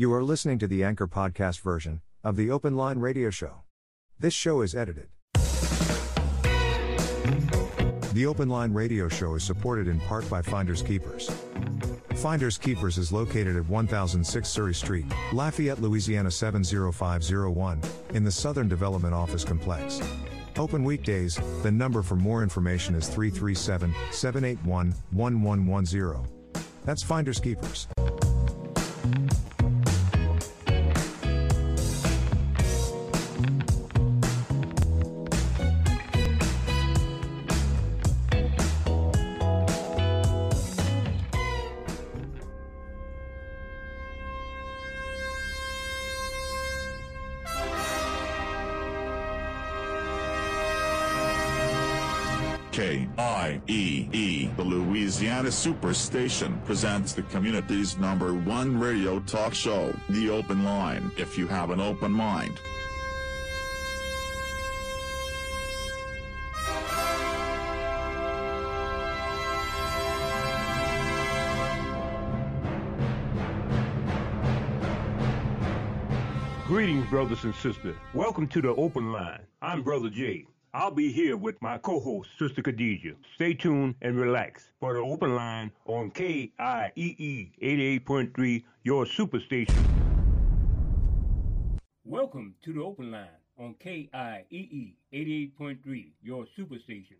You are listening to the Anchor podcast version of the Open Line Radio Show. This show is edited. The Open Line Radio Show is supported in part by Finders Keepers. Finders Keepers is located at 1006 Surrey Street, Lafayette, Louisiana 70501, in the Southern Development Office Complex. Open weekdays, the number for more information is 337 781 1110. That's Finders Keepers. Superstation, presents the community's number one radio talk show, The Open Line. If you have an open mind. Greetings, brothers and sisters. Welcome to the Open Line. I'm Brother Jay. I'll be here with my co-host, Sister Khadijha. Stay tuned and relax for the Open Line on KIEE 88.3, your superstation. Welcome to the Open Line on KIEE 88.3, your superstation.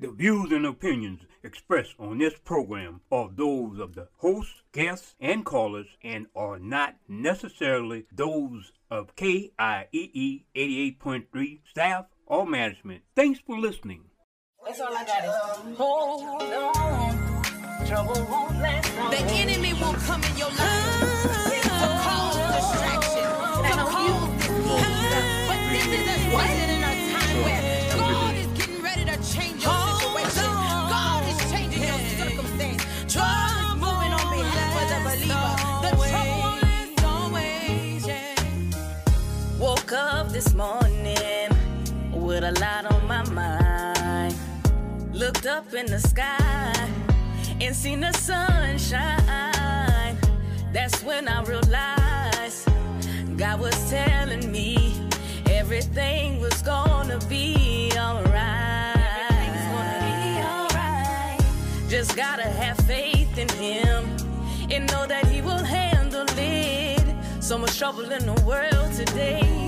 The views and opinions expressed on this program are those of the hosts, guests, and callers and are not necessarily those of KIEE 88.3 staff or management. Thanks for listening. That's all I got is hold on. Trouble won't last long. The enemy will come in your life to cause distraction, to cause disease. But this is a season and a time where God is getting ready to change your situation. God is changing your circumstance. God is moving on behalf of the believer. The trouble won't last always. yeah. Woke up this morning with a lot on my mind. Looked up in the sky and seen the sunshine. That's when I realized God was telling me everything was gonna be alright. Just gotta have faith in Him and know that He will handle it. So much trouble in the world today.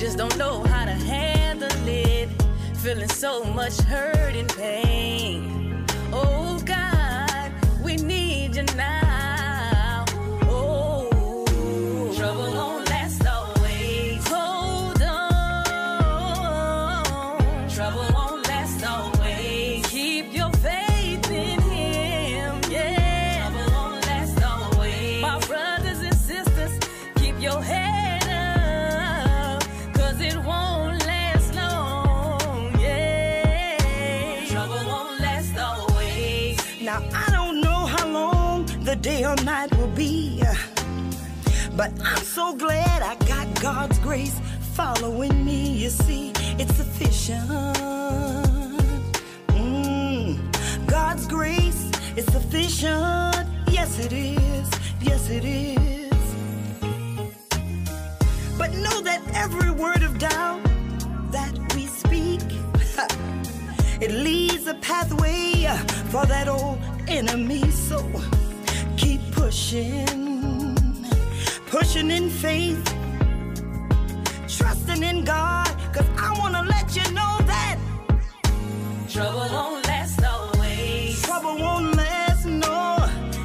Just don't know how to handle it. Feeling so much hurt and pain. Oh God, we need you now. Now I don't know how long the day or night will be, but I'm so glad I got God's grace following me. You see, it's sufficient. Mm, God's grace is sufficient. Yes, it is. Yes, it is. But know that every word of doubt It leads a pathway for that old enemy. So keep pushing, pushing in faith, trusting in God. Cause I wanna let you know that Trouble won't last always. trouble won't last, no,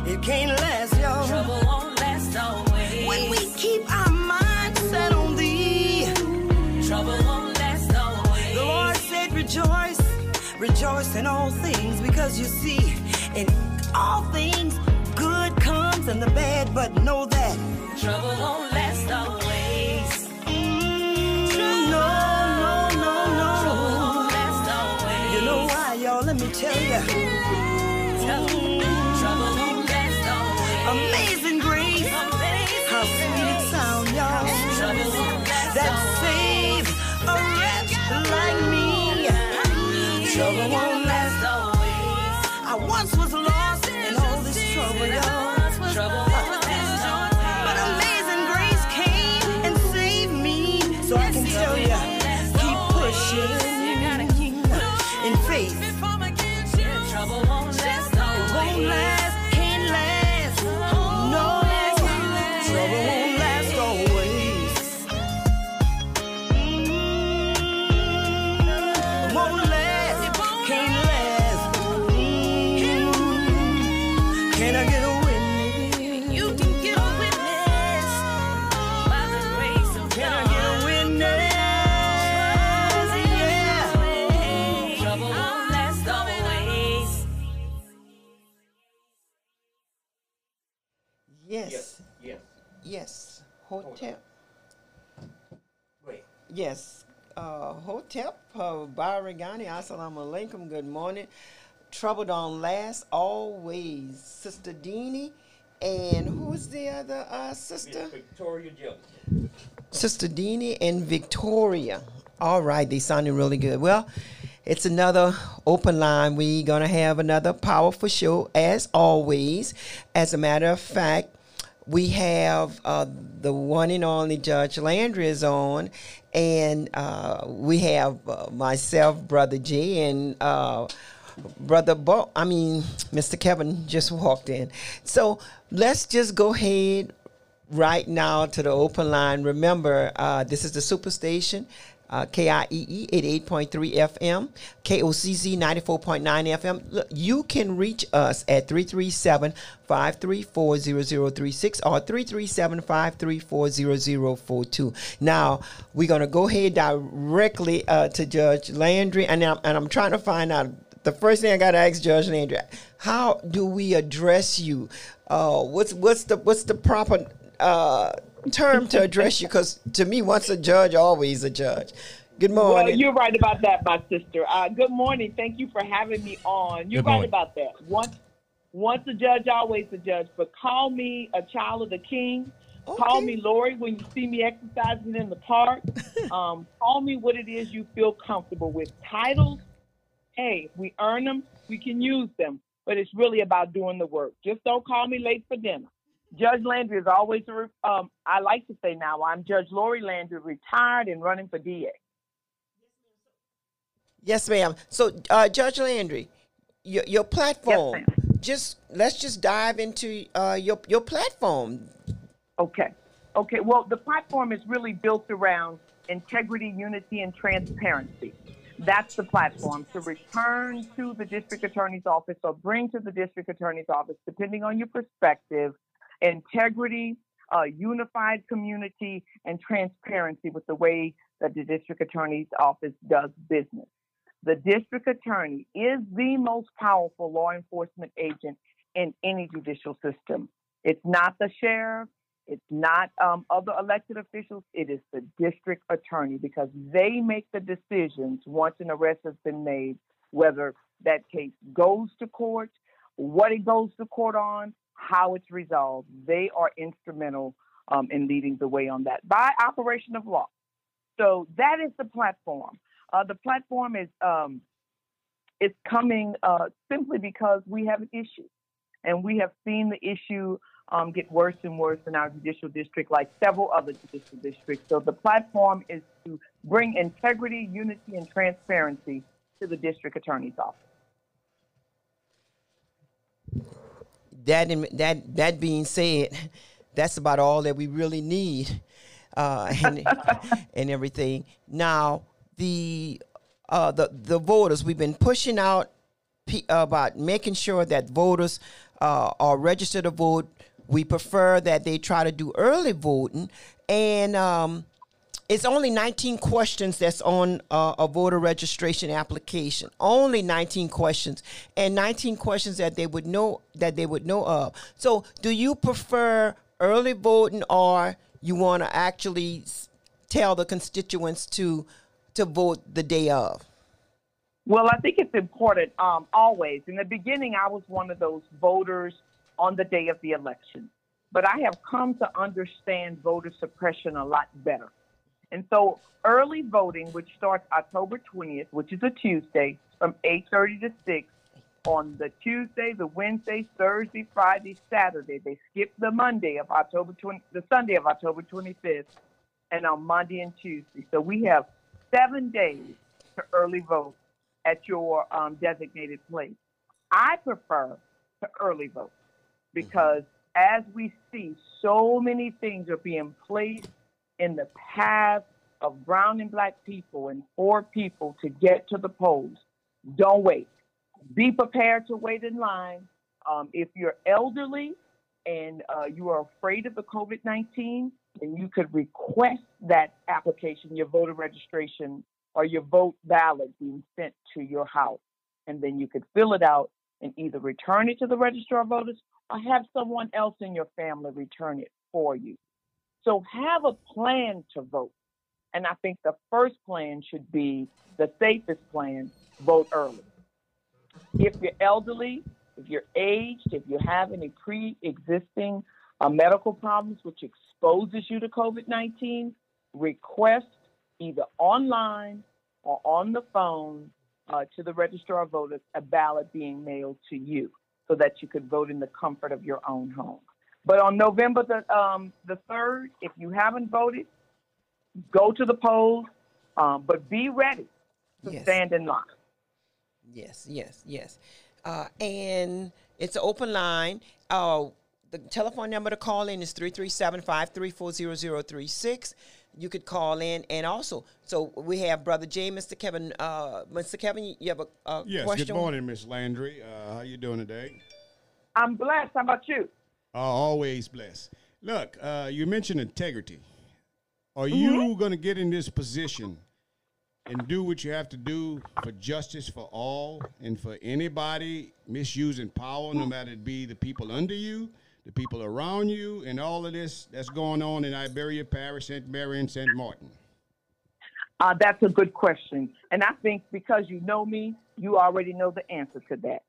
it can't in all things, because you see, in all things, good comes and the bad, but know that. Trouble won't last always. Mm, no, no, no, Trouble no. won't last always. You know why, y'all? Let me tell you. Trouble won't last always. Amazing Yes. Uh, Hotep, uh, Habari gani, Assalamu alaikum, good morning. Trouble don't last always. Sister Deanie, and who's the other uh, sister? Victoria Jelly. Sister Deanie and Victoria. All right, they sounded really good. Well, it's another open line. we going to have another powerful show as always. As a matter of fact, we have uh, the one and only Judge Landry is on, and uh, we have uh, myself, Brother G, and uh, Brother Bo. I mean, Mr. Kevin just walked in. So let's just go ahead right now to the open line. Remember, uh, this is the Superstation uh, KIEE 88.3 FM, KOCZ 94.9 FM. Look, you can reach us at 337 534 0036 or 337 534 0042. Now, we're going to go ahead directly uh, to Judge Landry, and I'm, and I'm trying to find out. The first thing I got to ask Judge Landry, how do we address you? Uh, what's what's the what's the proper uh, term to address you because to me, once a judge, always a judge. Good morning. Well, you're right about that, my sister. Uh, good morning. Thank you for having me on. You're Good right morning. about that. Once, once a judge, always a judge. But call me a child of the king. Call me Lori when you see me exercising in the park. um, call me what it is you feel comfortable with. Titles, hey, we earn them, we can use them. But it's really about doing the work. Just don't call me late for dinner. Judge Landry is always a, re- um, I like to say now, I'm Judge Lori Landry, retired and running for DA. Yes, ma'am. So, uh, Judge Landry, your your platform. ma'am. just let's just dive into uh, your your platform. Okay. Okay. Well, the platform is really built around integrity, unity, and transparency. That's the platform to return to the district attorney's office or bring to the district attorney's office, depending on your perspective, integrity, a unified community, and transparency with the way that the district attorney's office does business. The district attorney is the most powerful law enforcement agent in any judicial system. It's not the sheriff. It's not um, other elected officials. It is the district attorney because they make the decisions once an arrest has been made, whether that case goes to court, what it goes to court on, how it's resolved. They are instrumental um, in leading the way on that by operation of law. So that is the platform. Uh, the platform is um, it's coming uh, simply because we have an issue, and we have seen the issue um, get worse and worse in our judicial district, like several other judicial districts. So the platform is to bring integrity, unity, and transparency to the district attorney's office. That that that being said, that's about all that we really need, uh, and and everything. Now the uh, the the voters we've been pushing out pe- about making sure that voters uh, are registered to vote. We prefer that they try to do early voting, and um, it's only 19 questions that's on uh, a voter registration application. Only 19 questions, and 19 questions that they would know that they would know of. So, do you prefer early voting, or you want to actually tell the constituents to to vote the day of? Well, I think it's important um, always. In the beginning, I was one of those voters on the day of the election, but I have come to understand voter suppression a lot better. And so, early voting, which starts October 20th, which is a Tuesday, from 8:30 to 6, on the Tuesday, the Wednesday, Thursday, Friday, Saturday. They skip the Monday of October 20, the Sunday of October 25th, and on Monday and Tuesday. So we have seven days to early vote at your um, designated place. I prefer to early vote because as we see, so many things are being placed in the path of brown and black people and poor people to get to the polls. Don't wait. Be prepared to wait in line. Um, if you're elderly and uh, you are afraid of the COVID 19, then you could request that application, your voter registration, or your vote ballot being sent to your house. And then you could fill it out and either return it to the registrar of voters or have someone else in your family return it for you. So have a plan to vote. And I think the first plan should be the safest plan vote early. If you're elderly, if you're aged, if you have any pre existing uh, medical problems which exposes you to COVID 19, request either online or on the phone uh, to the registrar of voters a ballot being mailed to you so that you could vote in the comfort of your own home. But on November the, um, the 3rd, if you haven't voted, go to the polls, um, but be ready to Yes. stand in line. Yes, yes, yes. Uh, and it's an open line. Uh, the telephone number to call in is 337-534-0036. You could call in. And also, so we have Brother Jay, Mr. Kevin. Uh, Mr. Kevin, you have a, a Yes. question? Good morning, Miss Landry. Uh, how you doing today? I'm blessed. How about you? Uh, always blessed. Look, uh, you mentioned integrity. Are Mm-hmm. you going to get in this position and do what you have to do for justice for all and for anybody misusing power, no matter it be the people under you, the people around you, and all of this that's going on in Iberia Parish, St. Mary, and St. Martin? Uh, that's a good question. And I think because you know me, you already know the answer to that.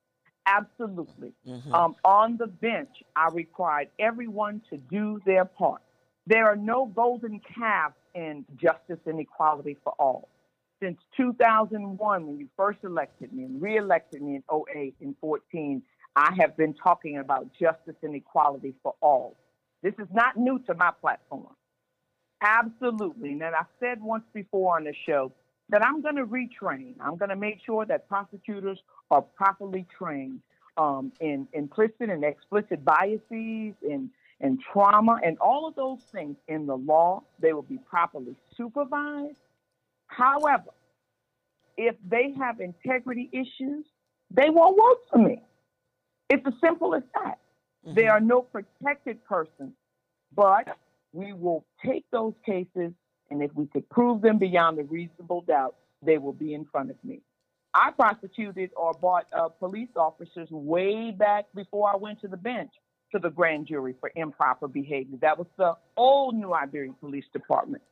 Absolutely. Um, on the bench, I required everyone to do their part. There are no golden calves in justice and equality for all. Since 2001, when you first elected me and reelected me in 08 and 14, I have been talking about justice and equality for all. This is not new to my platform. Absolutely. And I've said once before on the show that I'm going to retrain. I'm going to make sure that prosecutors are properly trained um, in implicit and explicit biases and, and trauma and all of those things in the law. They will be properly supervised. However, if they have integrity issues, they won't work for me. It's as simple as that. There are no protected persons, but we will take those cases, and if we could prove them beyond a reasonable doubt, they will be in front of me. I prosecuted or brought uh, police officers way back before I went to the bench to the grand jury for improper behavior. That was the old New Iberia Police Department.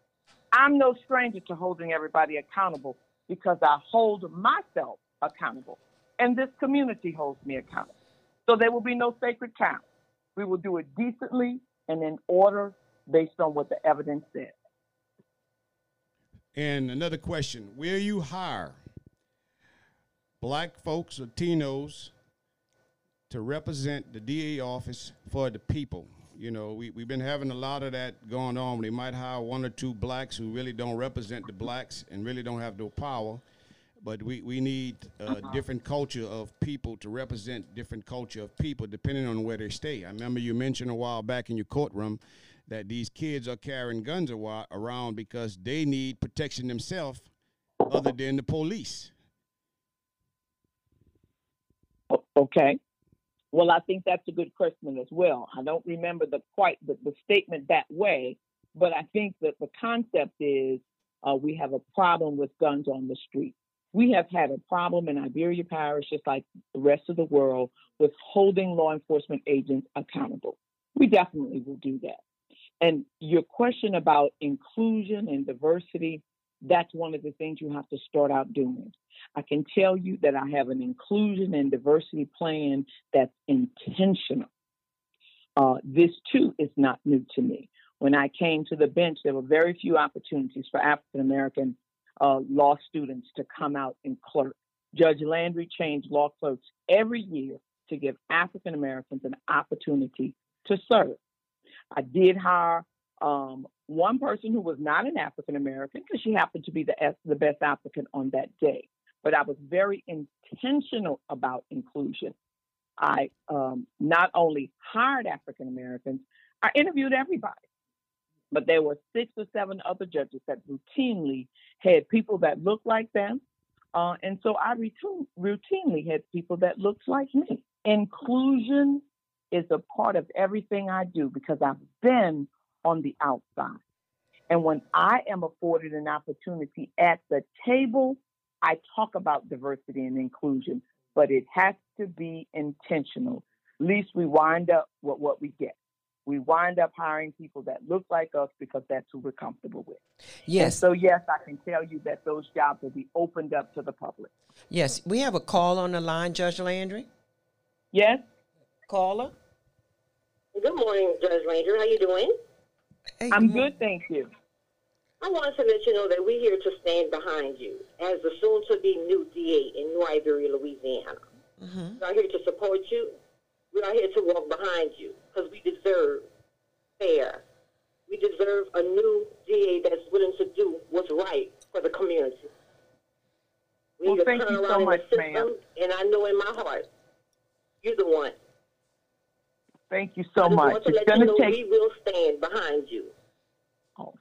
I'm no stranger to holding everybody accountable because I hold myself accountable, and this community holds me accountable. So there will be no sacred cow. We will do it decently and in order based on what the evidence says. And another question Will you hire black folks, or Latinos, to represent the DA office for the people? You know, we, we've been having a lot of that going on. They might hire one or two blacks who really don't represent the blacks and really don't have no power. But we, we need a different culture of people to represent different culture of people depending on where they stay. I remember you mentioned a while back in your courtroom that these kids are carrying guns around because they need protection themselves other than the police. Okay. Well, I think that's a good question as well. I don't remember the quite the, the statement that way, but I think that the concept is uh, we have a problem with guns on the street. We have had a problem in Iberia Parish, just like the rest of the world, with holding law enforcement agents accountable. We definitely will do that. And your question about inclusion and diversity, that's one of the things you have to start out doing. I can tell you that I have an inclusion and diversity plan that's intentional. Uh, this too is not new to me. When I came to the bench, there were very few opportunities for African American uh, law students to come out and clerk. Judge Landry changed law clerks every year to give African Americans an opportunity to serve. I did hire um, one person who was not an African American because she happened to be the, the best applicant on that day. But I was very intentional about inclusion. I um, not only hired African Americans, I interviewed everybody. But there were six or seven other judges that routinely had people that looked like them. Uh, and so I routine, routinely had people that looked like me. Inclusion is a part of everything I do because I've been on the outside. And when I am afforded an opportunity at the table, I talk about diversity and inclusion, but it has to be intentional. At least we wind up with what we get. we wind up hiring people that look like us because that's who we're comfortable with. And Yes. so, yes, I can tell you that those jobs will be opened up to the public. Yes. We have a call on the line, Judge Landry. Yes? Caller. Good morning, Judge Ranger. How you doing? Hey, I'm good good, thank you. I wanted to let you know that we're here to stand behind you as the soon-to-be new DA in New Iberia, Louisiana. Mm-hmm. We're out here to support you. We're out here to walk behind you because we deserve fair. We deserve a new DA that's willing to do what's right for the community. We Well, need a thank you so much, the ma'am. system, and I know in my heart, you're the one. Thank you so much. want to It's let going you to know take we will stand behind you. Oh.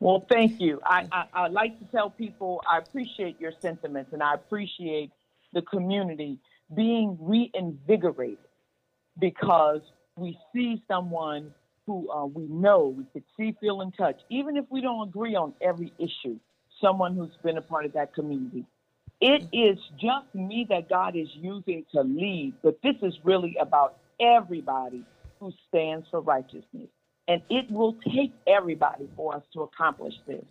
Well, thank you. I, I, I like to tell people I appreciate your sentiments and I appreciate the community being reinvigorated because we see someone who uh, we know, we could see, feel, and touch, even if we don't agree on every issue, someone who's been a part of that community. It is just me that God is using to lead, but this is really about everybody who stands for righteousness. And it will take everybody for us to accomplish this.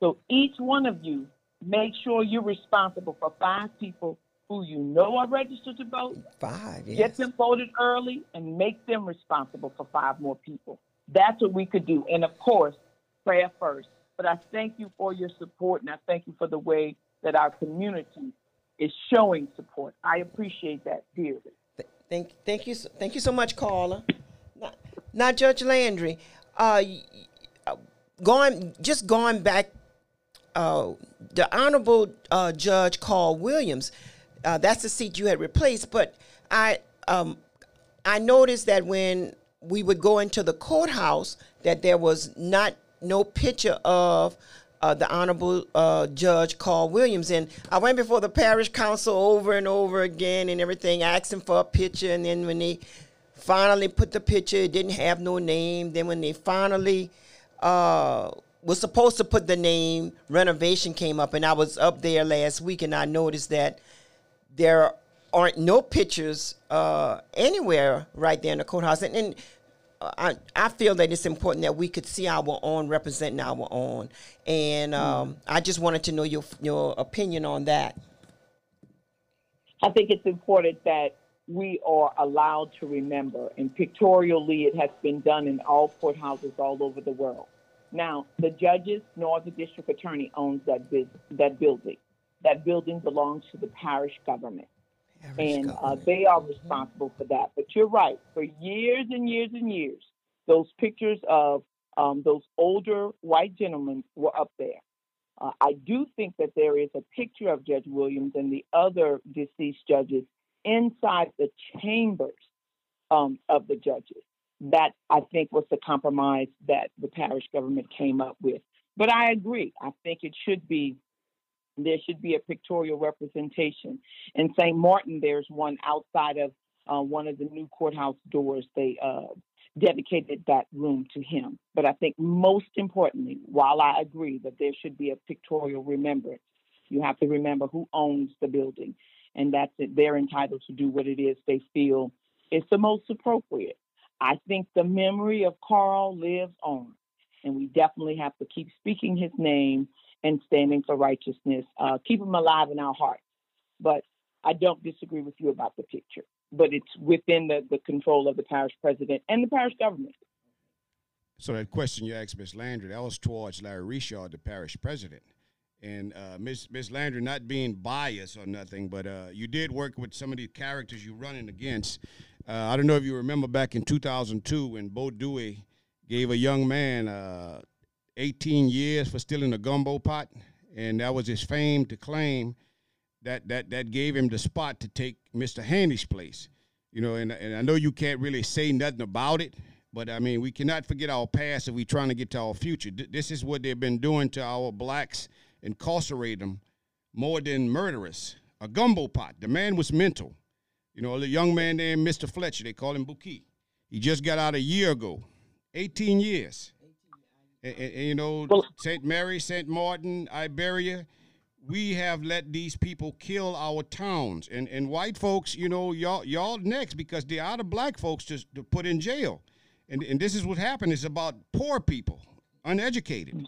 So each one of you, make sure you're responsible for five people who you know are registered to vote. Five. Yes. Get them voted early and make them responsible for five more people. That's what we could do. And of course, prayer first. But I thank you for your support and I thank you for the way that our community is showing support. I appreciate that dearly. Th- Thank, thank you, thank you so much, Carla. Now Judge Landry, uh, uh, going just going back, uh, the Honorable uh, Judge Carl Williams, uh, that's the seat you had replaced. But I, um, I noticed that when we would go into the courthouse, that there was not no picture of uh, the Honorable uh, Judge Carl Williams. And I went before the parish council over and over again and everything, asking for a picture. And then when they finally put the picture, it didn't have no name. Then when they finally uh, was supposed to put the name, renovation came up. And I was up there last week and I noticed that there aren't no pictures uh, anywhere right there in the courthouse. And, and I, I feel that it's important that we could see our own representing our own. And um, I just wanted to know your your opinion on that. I think it's important that we are allowed to remember, and pictorially, it has been done in all courthouses all over the world. Now, the judges nor the district attorney owns that bus- that building. That building belongs to the parish government, and uh, they are responsible for that. But you're right. For years and years and years, those pictures of um, those older white gentlemen were up there. Uh, I do think that there is a picture of Judge Williams and the other deceased judges inside the chambers um, of the judges. That I think was the compromise that the parish government came up with. But I agree. I think it should be there should be a pictorial representation. In St. Martin, there's one outside of uh, one of the new courthouse doors. They uh, dedicated that room to him. But I think most importantly, while I agree that there should be a pictorial remembrance, you have to remember who owns the building, and that's it. They're entitled to do what it is they feel is the most appropriate. I think the memory of Carl lives on, and we definitely have to keep speaking his name and standing for righteousness. Uh, keep them alive in our hearts. But I don't disagree with you about the picture, but it's within the, the control of the parish president and the parish government. So that question you asked Miss Landry, that was towards Larry Richard, the parish president. And uh, Miss Miss Landry, not being biased or nothing, but uh, you did work with some of these characters you're running against. Uh, I don't know if you remember back in 2002 when Bo Duhé gave a young man uh, 18 years for stealing a gumbo pot, and that was his fame to claim that that that gave him the spot to take Mr. Haney's place. You know, and and I know you can't really say nothing about it, but I mean we cannot forget our past if we're trying to get to our future. Th- This is what they've been doing to our blacks, incarcerate them more than murderous. A gumbo pot. The man was mental. You know, the young man named Mr. Fletcher, they call him Buki. He just got out a year ago, 18 years. And, and- and, you know, St. Mary, St. Martin, Iberia, we have let these people kill our towns. And and white folks, you know, y'all y'all next because they are the black folks to, to put in jail. And, and this is what happened. It's about poor people, uneducated.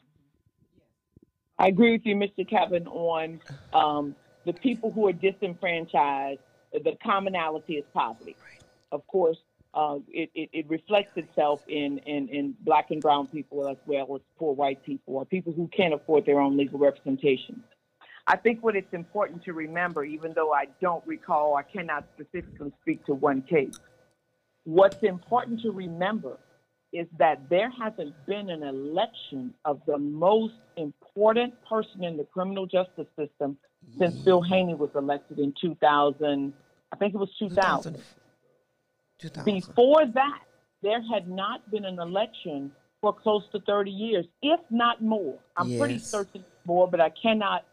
I agree with you, Mr. Kevin, on um, the people who are disenfranchised. The commonality is poverty. Of course, uh, it, it, it reflects itself in, in, in black and brown people as well as poor white people or people who can't afford their own legal representation. I think what it's important to remember, even though I don't recall, I cannot specifically speak to one case. What's important to remember is that there hasn't been an election of the most important person in the criminal justice system since Phil Haney was elected in 2000. I think it was 2000. 2000. Before that, there had not been an election for close to 30 years, if not more. I'm pretty certain more, but I cannot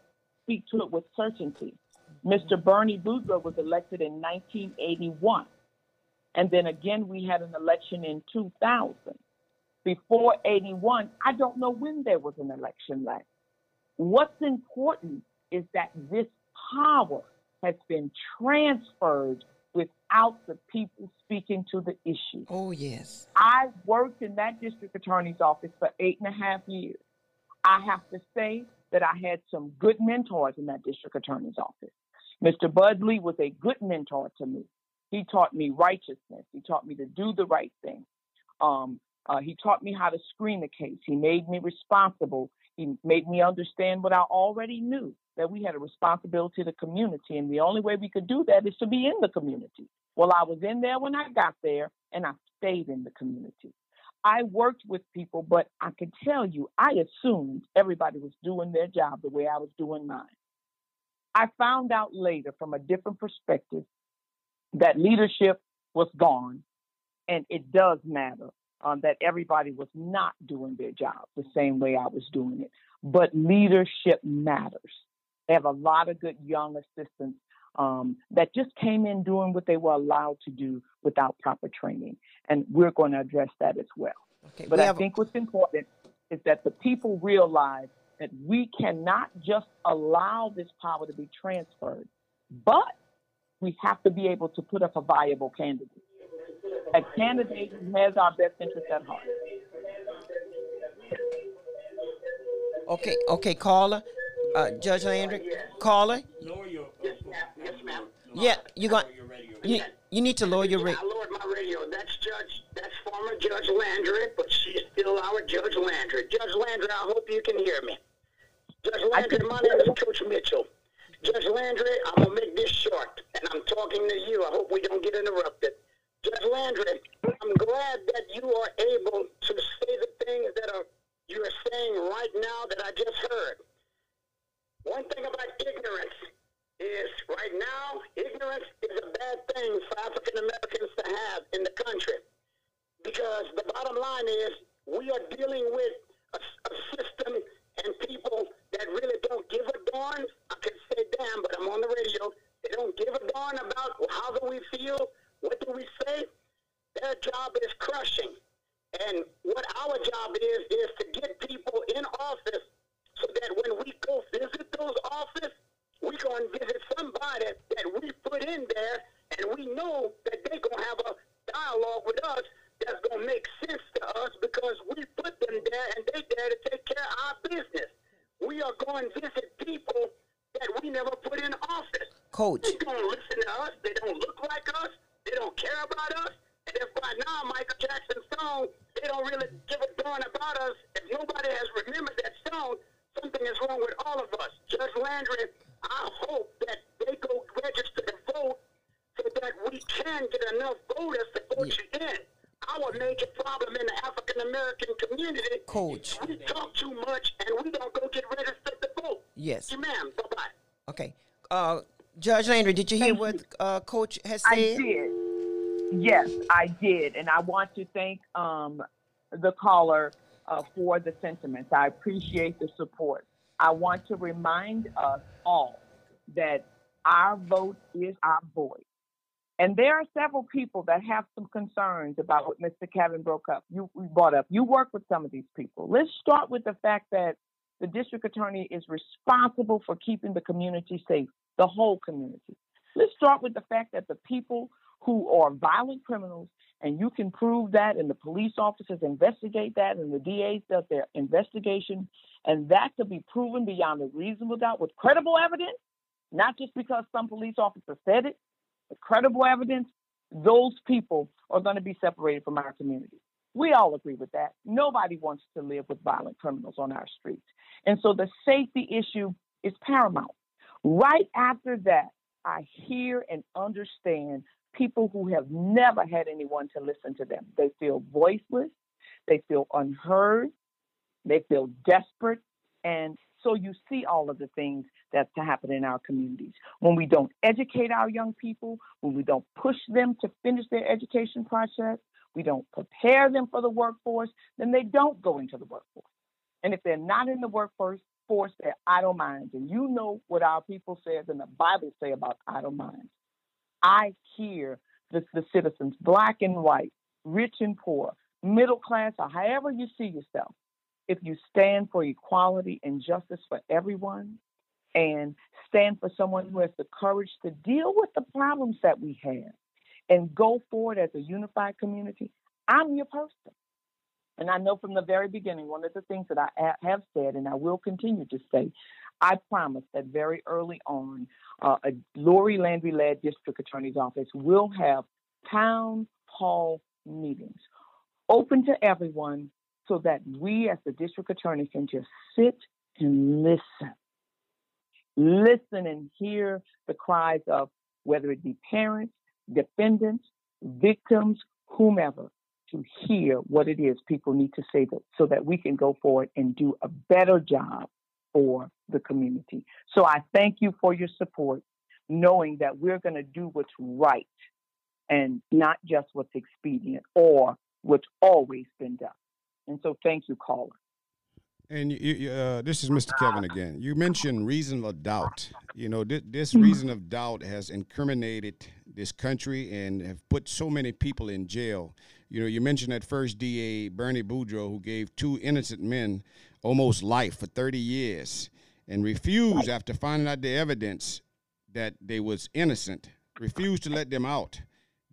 speak to it with certainty. Mr. Bernie Boudreaux was elected in 1981. And then again, we had an election in 2000. Before 81, I don't know when there was an election last. What's important is that this power has been transferred without the people speaking to the issue. Oh, yes. I worked in that district attorney's office for eight and a half years. I have to say that I had some good mentors in that district attorney's office. Mr. Bud Lee was a good mentor to me. He taught me righteousness. He taught me to do the right thing. Um, uh, he taught me how to screen the case. He made me responsible. He made me understand what I already knew that we had a responsibility to the community. And the only way we could do that is to be in the community. Well, I was in there when I got there, and I stayed in the community. I worked with people, but I can tell you, I assumed everybody was doing their job the way I was doing mine. I found out later from a different perspective that leadership was gone, and it does matter um, that everybody was not doing their job the same way I was doing it. But leadership matters. They have a lot of good young assistants um, that just came in doing what they were allowed to do without proper training, and we're going to address that as well. Okay, But we I think what's important is that the people realize that we cannot just allow this power to be transferred, but we have to be able to put up a viable candidate. A candidate who has our best interest at heart. Okay, okay, caller. Uh, Judge Landry, caller. Lower your. Yes, ma'am. Yeah, you got. You, you need to lower your radio. I lowered my radio. That's Judge. That's former Judge Landry, but she's still our Judge Landry. Judge Landry, I hope you can hear me. Judge Landry, my name is Coach Mitchell. Judge Landry, I'm gonna make this short, and I'm talking to you. I hope we don't get interrupted. Judge Landry, I'm glad that you are able to say the things that are you are saying right now that I just heard. One thing about ignorance is right now, ignorance is a bad thing for African Americans to have in the country. Because the bottom line is, we are dealing with a, a system and people that really don't give a darn. I could say damn, but I'm on the radio. They don't give a darn about how do we feel, what do we say. Their job is crushing. And what our job is, is to get people in office so that when we go visit those offices, we're going to visit somebody that we put in there and we know that they're going to have a dialogue with us that's going to make sense to us because we put them there and they're there to take care of our business. We are going to visit people that we never put in office. Coach. They don't listen to us. They don't look like us. They don't care about us. And if by now Michael Jackson's song, they don't really give a darn about us, if nobody has remembered that song, something is wrong with all of us. Judge Landry, I hope that they go register to vote so that we can get enough voters to vote you in. Our major problem in the African American community Coach. is we talk too much and we don't go get registered to vote. Yes. You ma'am. Bye bye. Okay. Uh, Judge Landry, did you hear what uh, Coach has said? I did. Yes, I did. And I want to thank um, the caller uh, for the sentiments. I appreciate the support. I want to remind us all that our vote is our voice. And there are several people that have some concerns about what Mr. Kevin broke up. You brought up. You work with some of these people. Let's start with the fact that the district attorney is responsible for keeping the community safe, the whole community. Let's start with the fact that the people who are violent criminals and you can prove that, and the police officers investigate that, and the DA does their investigation, and that could be proven beyond a reasonable doubt with credible evidence, not just because some police officer said it, but credible evidence, those people are going to be separated from our community. We all agree with that. Nobody wants to live with violent criminals on our streets. And so the safety issue is paramount. Right after that, I hear and understand people who have never had anyone to listen to them. They feel voiceless, they feel unheard, they feel desperate. And so you see all of the things that's to happen in our communities. When we don't educate our young people, when we don't push them to finish their education process, we don't prepare them for the workforce, then they don't go into the workforce. And if they're not in the workforce, force they're idle minds. And you know what our people says and the Bible say about idle minds. I hear the, the citizens, black and white, rich and poor, middle class, or however you see yourself, if you stand for equality and justice for everyone and stand for someone who has the courage to deal with the problems that we have and go forward as a unified community, I'm your person. And I know from the very beginning, one of the things that I have said, and I will continue to say, I promise that very early on, uh, a Lori Landry led district attorney's office will have town hall meetings open to everyone so that we as the district attorney can just sit and listen. Listen and hear the cries of whether it be parents, defendants, victims, whomever, to hear what it is people need to say that, so that we can go forward and do a better job for the community. So I thank you for your support, knowing that we're going to do what's right and not just what's expedient or what's always been done. And so thank you, caller. And you, uh, this is Mr. Kevin again. You mentioned reason of doubt. You know, th- this mm-hmm. reason of doubt has incriminated this country and have put so many people in jail. You know, you mentioned that first DA, Bernie Boudreaux, who gave two innocent men almost life for 30 years and refused after finding out the evidence that they was innocent, refused to let them out.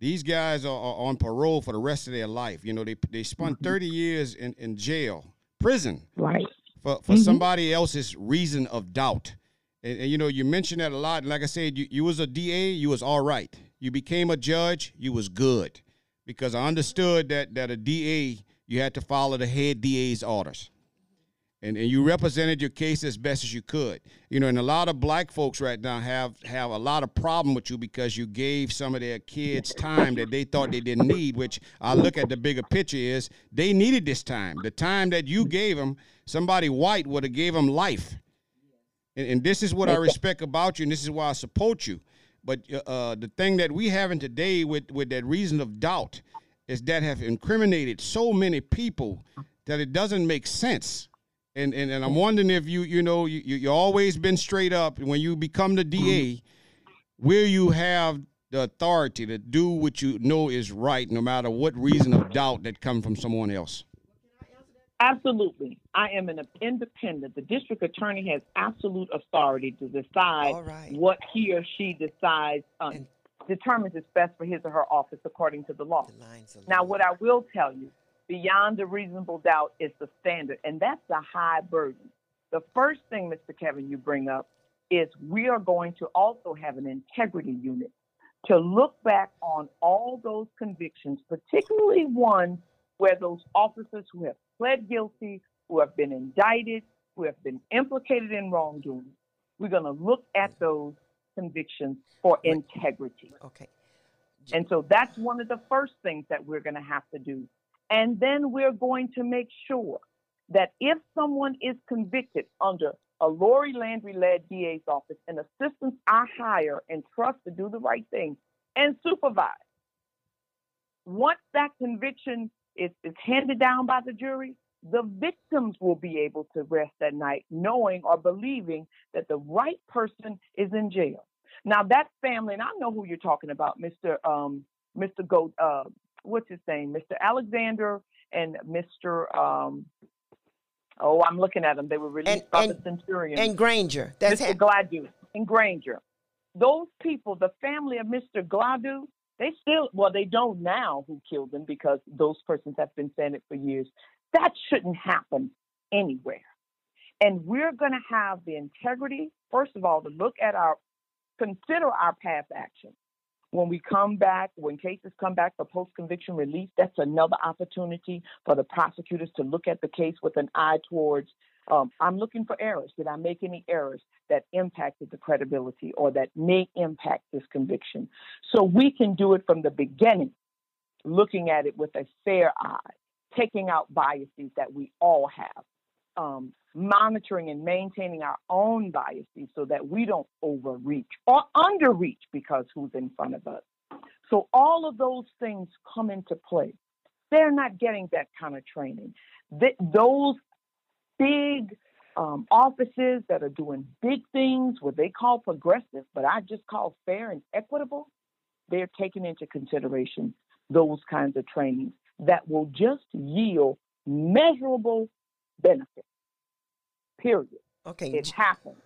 These guys are, are on parole for the rest of their life. You know, they they spent mm-hmm. 30 years in, in jail prison right. for, for mm-hmm. somebody else's reason of doubt. And, and, you know you mentioned that a lot. Like i said you, you was a da you was all right. You became a judge you was good. Because i understood that that a da you had to follow the head da's orders and, and you represented your case as best as you could. You know, and a lot of black folks right now have have a lot of problem with you because you gave some of their kids time that they thought they didn't need. Which I look at the bigger picture is they needed this time. The time that you gave them, somebody white would have gave them life. And, and this is what I respect about you, and this is why I support you. But uh, uh the thing that we having today with with that reason of doubt is that have incriminated so many people that it doesn't make sense and, and, and I'm wondering if you, you know, you, you always been straight up. When you become the DA, will you have the authority to do what you know is right, no matter what reason of doubt that come from someone else? Absolutely. I am an independent. The district attorney has absolute authority to decide right. what he or she decides, um, determines is best for his or her office according to the law. The now, what I will tell you beyond a reasonable doubt is the standard, and that's a high burden. The first thing, Mr. Kevin, you bring up is we are going to also have an integrity unit to look back on all those convictions, particularly ones where those officers who have pled guilty, who have been indicted, who have been implicated in wrongdoing, we're going to look at those convictions for integrity. Okay. And so that's one of the first things that we're going to have to do and then we're going to make sure that if someone is convicted under a Lori Landry led DA's office and assistants I hire and trust to do the right thing and supervise, once that conviction is, is handed down by the jury, the victims will be able to rest at night knowing or believing that the right person is in jail. Now that family, and I know who you're talking about, Mr. Um, Mr. Go, uh, what's his name, Mr. Alexander and Mr. Um, oh, I'm looking at them. They were released and, by and, the Centurion and Granger. That's Mr. Ha- Gladue and Granger. Those people, the family of Mr. Gladue, They still, well, they don't now who killed them because those persons have been saying it for years. That shouldn't happen anywhere. And we're going to have the integrity, first of all, to look at our, consider our past actions. When we come back, when cases come back for post conviction release, that's another opportunity for the prosecutors to look at the case with an eye towards um, I'm looking for errors. Did I make any errors that impacted the credibility or that may impact this conviction? So we can do it from the beginning, looking at it with a fair eye, taking out biases that we all have, um, monitoring and maintaining our own biases so that we don't overreach or underreach because who's in front of us. So all of those things come into play. They're not getting that kind of training. Th- those big um, offices that are doing big things, what they call progressive, but I just call fair and equitable, they're taking into consideration those kinds of trainings that will just yield measurable benefits. Period. Okay. It happens.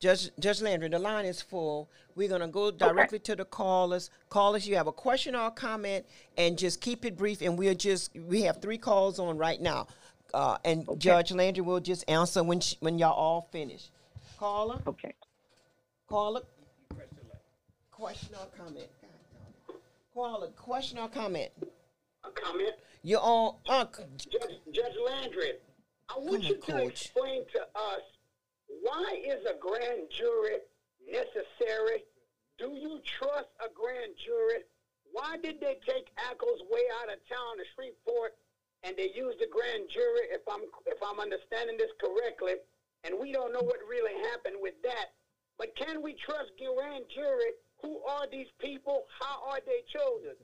Judge Judge Landry, the line is full. We're gonna go directly to the callers. Callers, you have a question or a comment, and just keep it brief. And we'll just we have three calls on right now, uh, and Judge Landry will just answer when sh when y'all all finish. Caller. Okay. Caller. Question or comment? Caller, question or comment? A comment? You're on. Uh, Judge, Judge Landry, I want Come you on, to Coach. explain to us why is a grand jury necessary? Do you trust a grand jury? Why did they take Ackles way out of town to Shreveport and they used the grand jury, if I'm if I'm understanding this correctly, and we don't know what really happened with that. But can we trust grand jury? Who are these people? How are they chosen?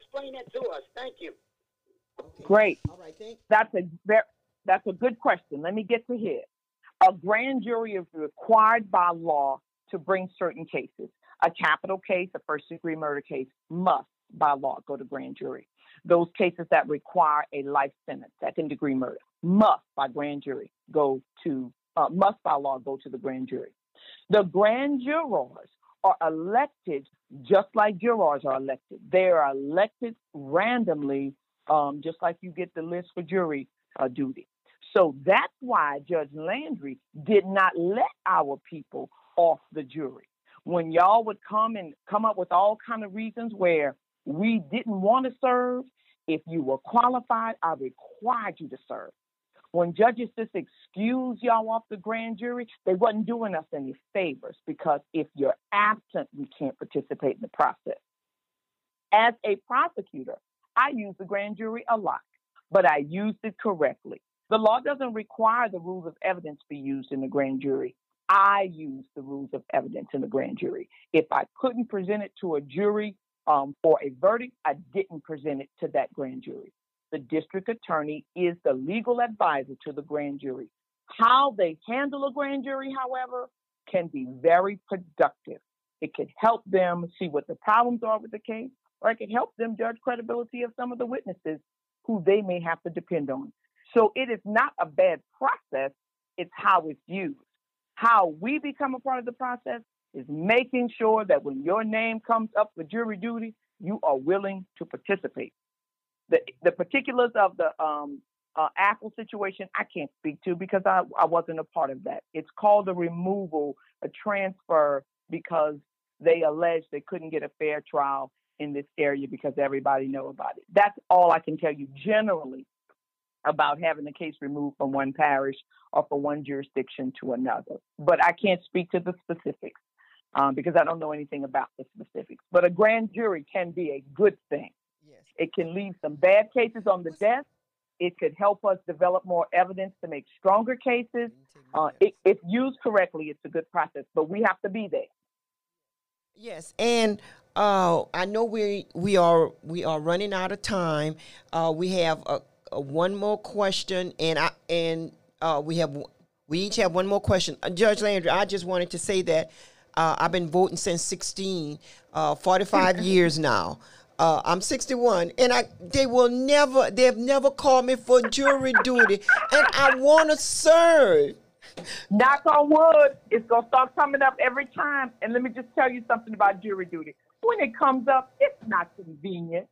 Explain that to us. Thank you. Great. All right, thank That's a very, that's a good question. Let me get to here. A grand jury is required by law to bring certain cases. A capital case, a first degree murder case, must by law go to grand jury. Those cases that require a life sentence, second degree murder, must by grand jury go to uh, must by law go to the grand jury. The grand jurors are elected just like jurors are elected. They are elected randomly, um, just like you get the list for jury uh, duty. So that's why Judge Landry did not let our people off the jury. When y'all would come and come up with all kind of reasons where we didn't want to serve, if you were qualified, I required you to serve. When judges just excuse y'all off the grand jury, they wasn't doing us any favors because if you're absent, we can't participate in the process. As a prosecutor, I use the grand jury a lot, but I used it correctly. The law doesn't require the rules of evidence be used in the grand jury. I use the rules of evidence in the grand jury. If I couldn't present it to a jury um, for a verdict, I didn't present it to that grand jury. The district attorney is the legal advisor to the grand jury. How they handle a grand jury, however, can be very productive. It can help them see what the problems are with the case, or it can help them judge credibility of some of the witnesses who they may have to depend on. So it is not a bad process, it's how it's used. How we become a part of the process is making sure that when your name comes up for jury duty, you are willing to participate. The, the particulars of the um, uh, Apple situation, I can't speak to because I, I wasn't a part of that. It's called a removal, a transfer, because they alleged they couldn't get a fair trial in this area because everybody know about it. That's all I can tell you generally about having the case removed from one parish or from one jurisdiction to another. But I can't speak to the specifics um, because I don't know anything about the specifics. But a grand jury can be a good thing. Yes. It can leave some bad cases on the desk. It could help us develop more evidence to make stronger cases. Uh, it, if used correctly, it's a good process, but we have to be there. Yes, and uh, I know we we are we are running out of time. Uh, we have a, a one more question, and I and uh, we have we each have one more question. Uh, Judge Landry, I just wanted to say that uh, I've been voting since 16, uh, 45 years now. Uh, I'm 61, and I they will never they've never called me for jury duty, and I want to serve. Knock on wood, it's gonna start coming up every time. And let me just tell you something about jury duty. When it comes up, it's not convenient.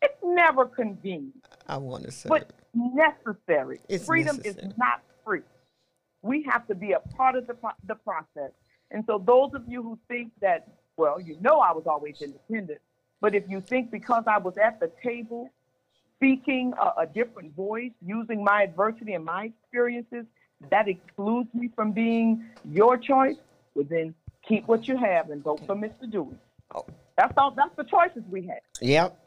It's never convenient, I want to say. but necessary. It's Freedom necessary. is not free. We have to be a part of the the process. And so, those of you who think that, well, you know, I was always independent, but if you think because I was at the table speaking a, a different voice, using my adversity and my experiences, that excludes me from being your choice, well, then keep what you have and vote for Mr. Duhé. Oh. That's all. That's the choices we have. Yep.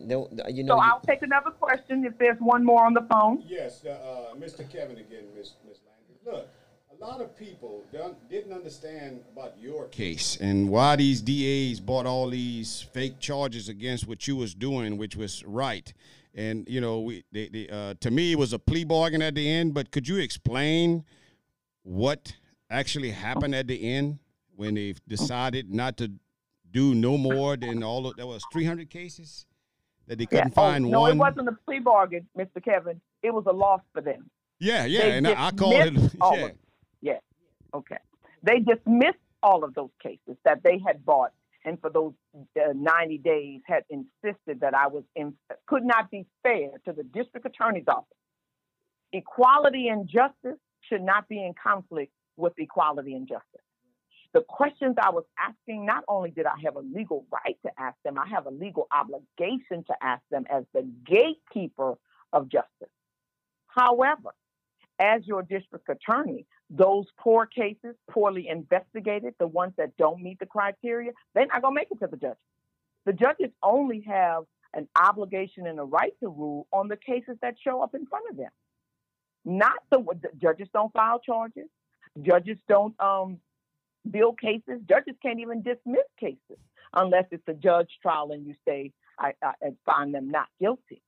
No, you know. So I'll take another question if there's one more on the phone. Yes, uh, uh, Mr. Kevin again, Miss Miss Landry. Look, a lot of people don't, didn't understand about your case and why these DAs brought all these fake charges against what you was doing, which was right. And you know, we they, they, uh, to me it was a plea bargain at the end. But could you explain what actually happened at the end when they decided not to do no more than all of there was 300 cases that they couldn't Yeah. Oh, find no, one? No, it wasn't a plea bargain, Mr. Kevin. It was a loss for them. Yeah, yeah, They and I, I called it. Yeah. Yes. Okay. They dismissed all of those cases that they had bought, and for those uh, 90 days had insisted that I was in, could not be fair to the district attorney's office. Equality and justice should not be in conflict with equality and justice. The questions I was asking, not only did I have a legal right to ask them, I have a legal obligation to ask them as the gatekeeper of justice. However, as your district attorney, those poor cases, poorly investigated, the ones that don't meet the criteria, they're not going to make it to the judges. The judges only have an obligation and a right to rule on the cases that show up in front of them. Not the, the judges don't file charges, judges don't um, build cases, judges can't even dismiss cases unless it's a judge trial and you say, I, I, I find them not guilty.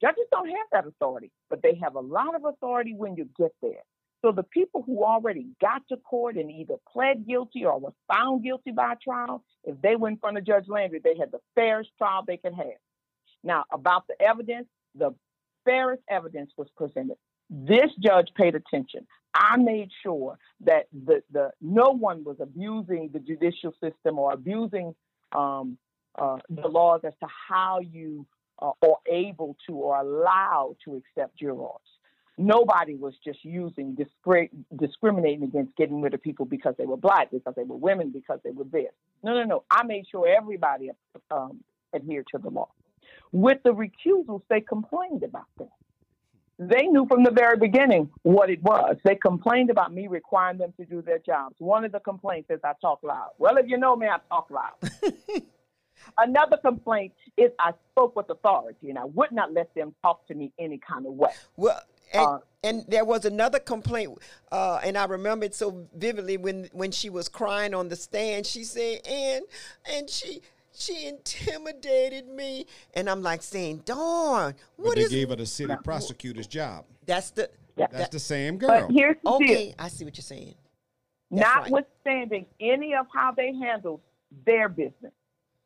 Judges don't have that authority, but they have a lot of authority when you get there. So the people who already got to court and either pled guilty or was found guilty by trial, if they went in front of Judge Landry, they had the fairest trial they could have. Now, about the evidence, the fairest evidence was presented. This judge paid attention. I made sure that the, the no one was abusing the judicial system or abusing um, uh, the laws as to how you uh, are able to or allowed to accept jurors. Nobody was just using discri- discriminating against getting rid of people because they were black, because they were women, because they were this. No, no, no. I made sure everybody um, adhered to the law. With the recusals, they complained about that. They knew from the very beginning what it was. They complained about me requiring them to do their jobs. One of the complaints is I talk loud. Well, if you know me, I talk loud. Another complaint is I spoke with authority and I would not let them talk to me any kind of way. Well, and, Uh, and there was another complaint, uh, and I remember it so vividly when when she was crying on the stand. She said, "And and she." She intimidated me, and I'm like saying, "Darn, but what they is gave her the city prosecutor's job. that's the That's the same girl. But here's the deal. okay? I see what you're saying. That's right. notwithstanding any of how they handled their business.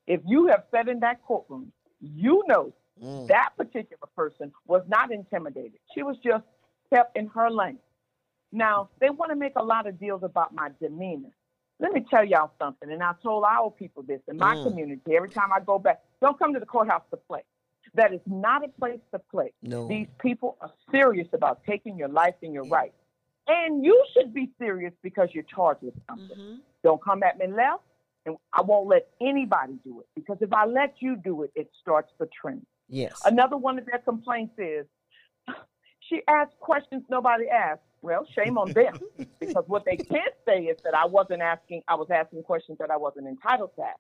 If you have sat in that courtroom, you know Mm. that particular person was not intimidated. She was just kept in her lane. Now, they want to make a lot of deals about my demeanor. Let me tell y'all something, and I told our people this in my Mm. community every time I go back. Don't come to the courthouse to play. That is not a place to play. No. These people are serious about taking your life and your rights. And you should be serious because you're charged with something. Mm-hmm. Don't come at me left, and I won't let anybody do it. Because if I let you do it, it starts the trend. Yes. Another one of their complaints is she asked questions nobody asked. Well, shame on them. because what they can't say is that I wasn't asking, I was asking questions that I wasn't entitled to ask.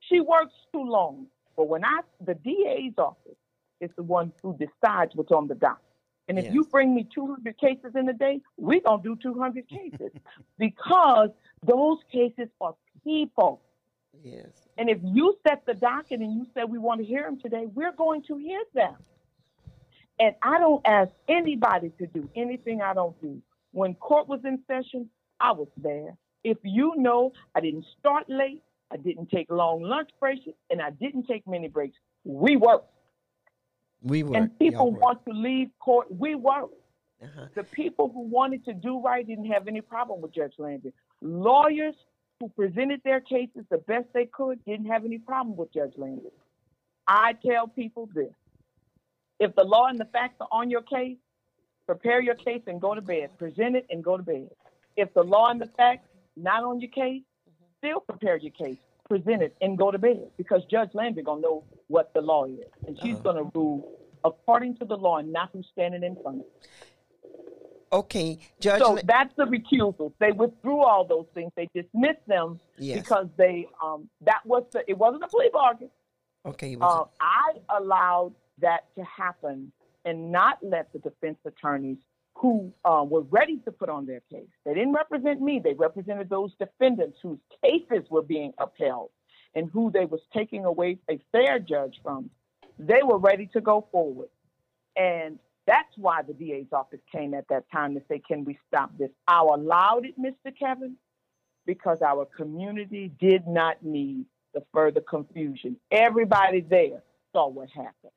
She works too long. But when I, the DA's office is the one who decides what's on the docket. And if Yes. you bring me 200 cases in a day, we're going to do 200 cases because those cases are people. Yes. And if you set the docket and you say we want to hear them today, we're going to hear them. And I don't ask anybody to do anything I don't do. When court was in session, I was there. If you know, I didn't start late, I didn't take long lunch breaks, and I didn't take many breaks. We work. We were. And people want to leave court. We work. Uh-huh. The people who wanted to do right didn't have any problem with Judge Landry. Lawyers who presented their cases the best they could didn't have any problem with Judge Landry. I tell people this if the law and the facts are on your case, prepare your case and go to bed. Present it and go to bed. If the law and the facts not on your case, still prepare your case, present it, and go to bed because Judge Landry gonna know what the law is, and she's Uh-huh. gonna rule according to the law and not who's standing in front of her. Okay, Judge. So Lan- that's the recusal. They withdrew all those things. They dismissed them Yes. because they um that was the it wasn't a plea bargain. okay. Uh, I allowed that to happen and not let the defense attorneys who uh, were ready to put on their case. They didn't represent me. They represented those defendants whose cases were being upheld and who they was taking away a fair judge from. They were ready to go forward. And that's why the DA's office came at that time to say, can we stop this? I allowed it, Mr. Kevin, because our community did not need the further confusion. Everybody there saw what happened.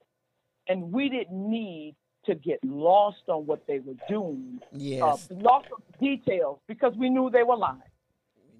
And we didn't need to get lost on what they were doing, yes. uh, lost on details, because we knew they were lying.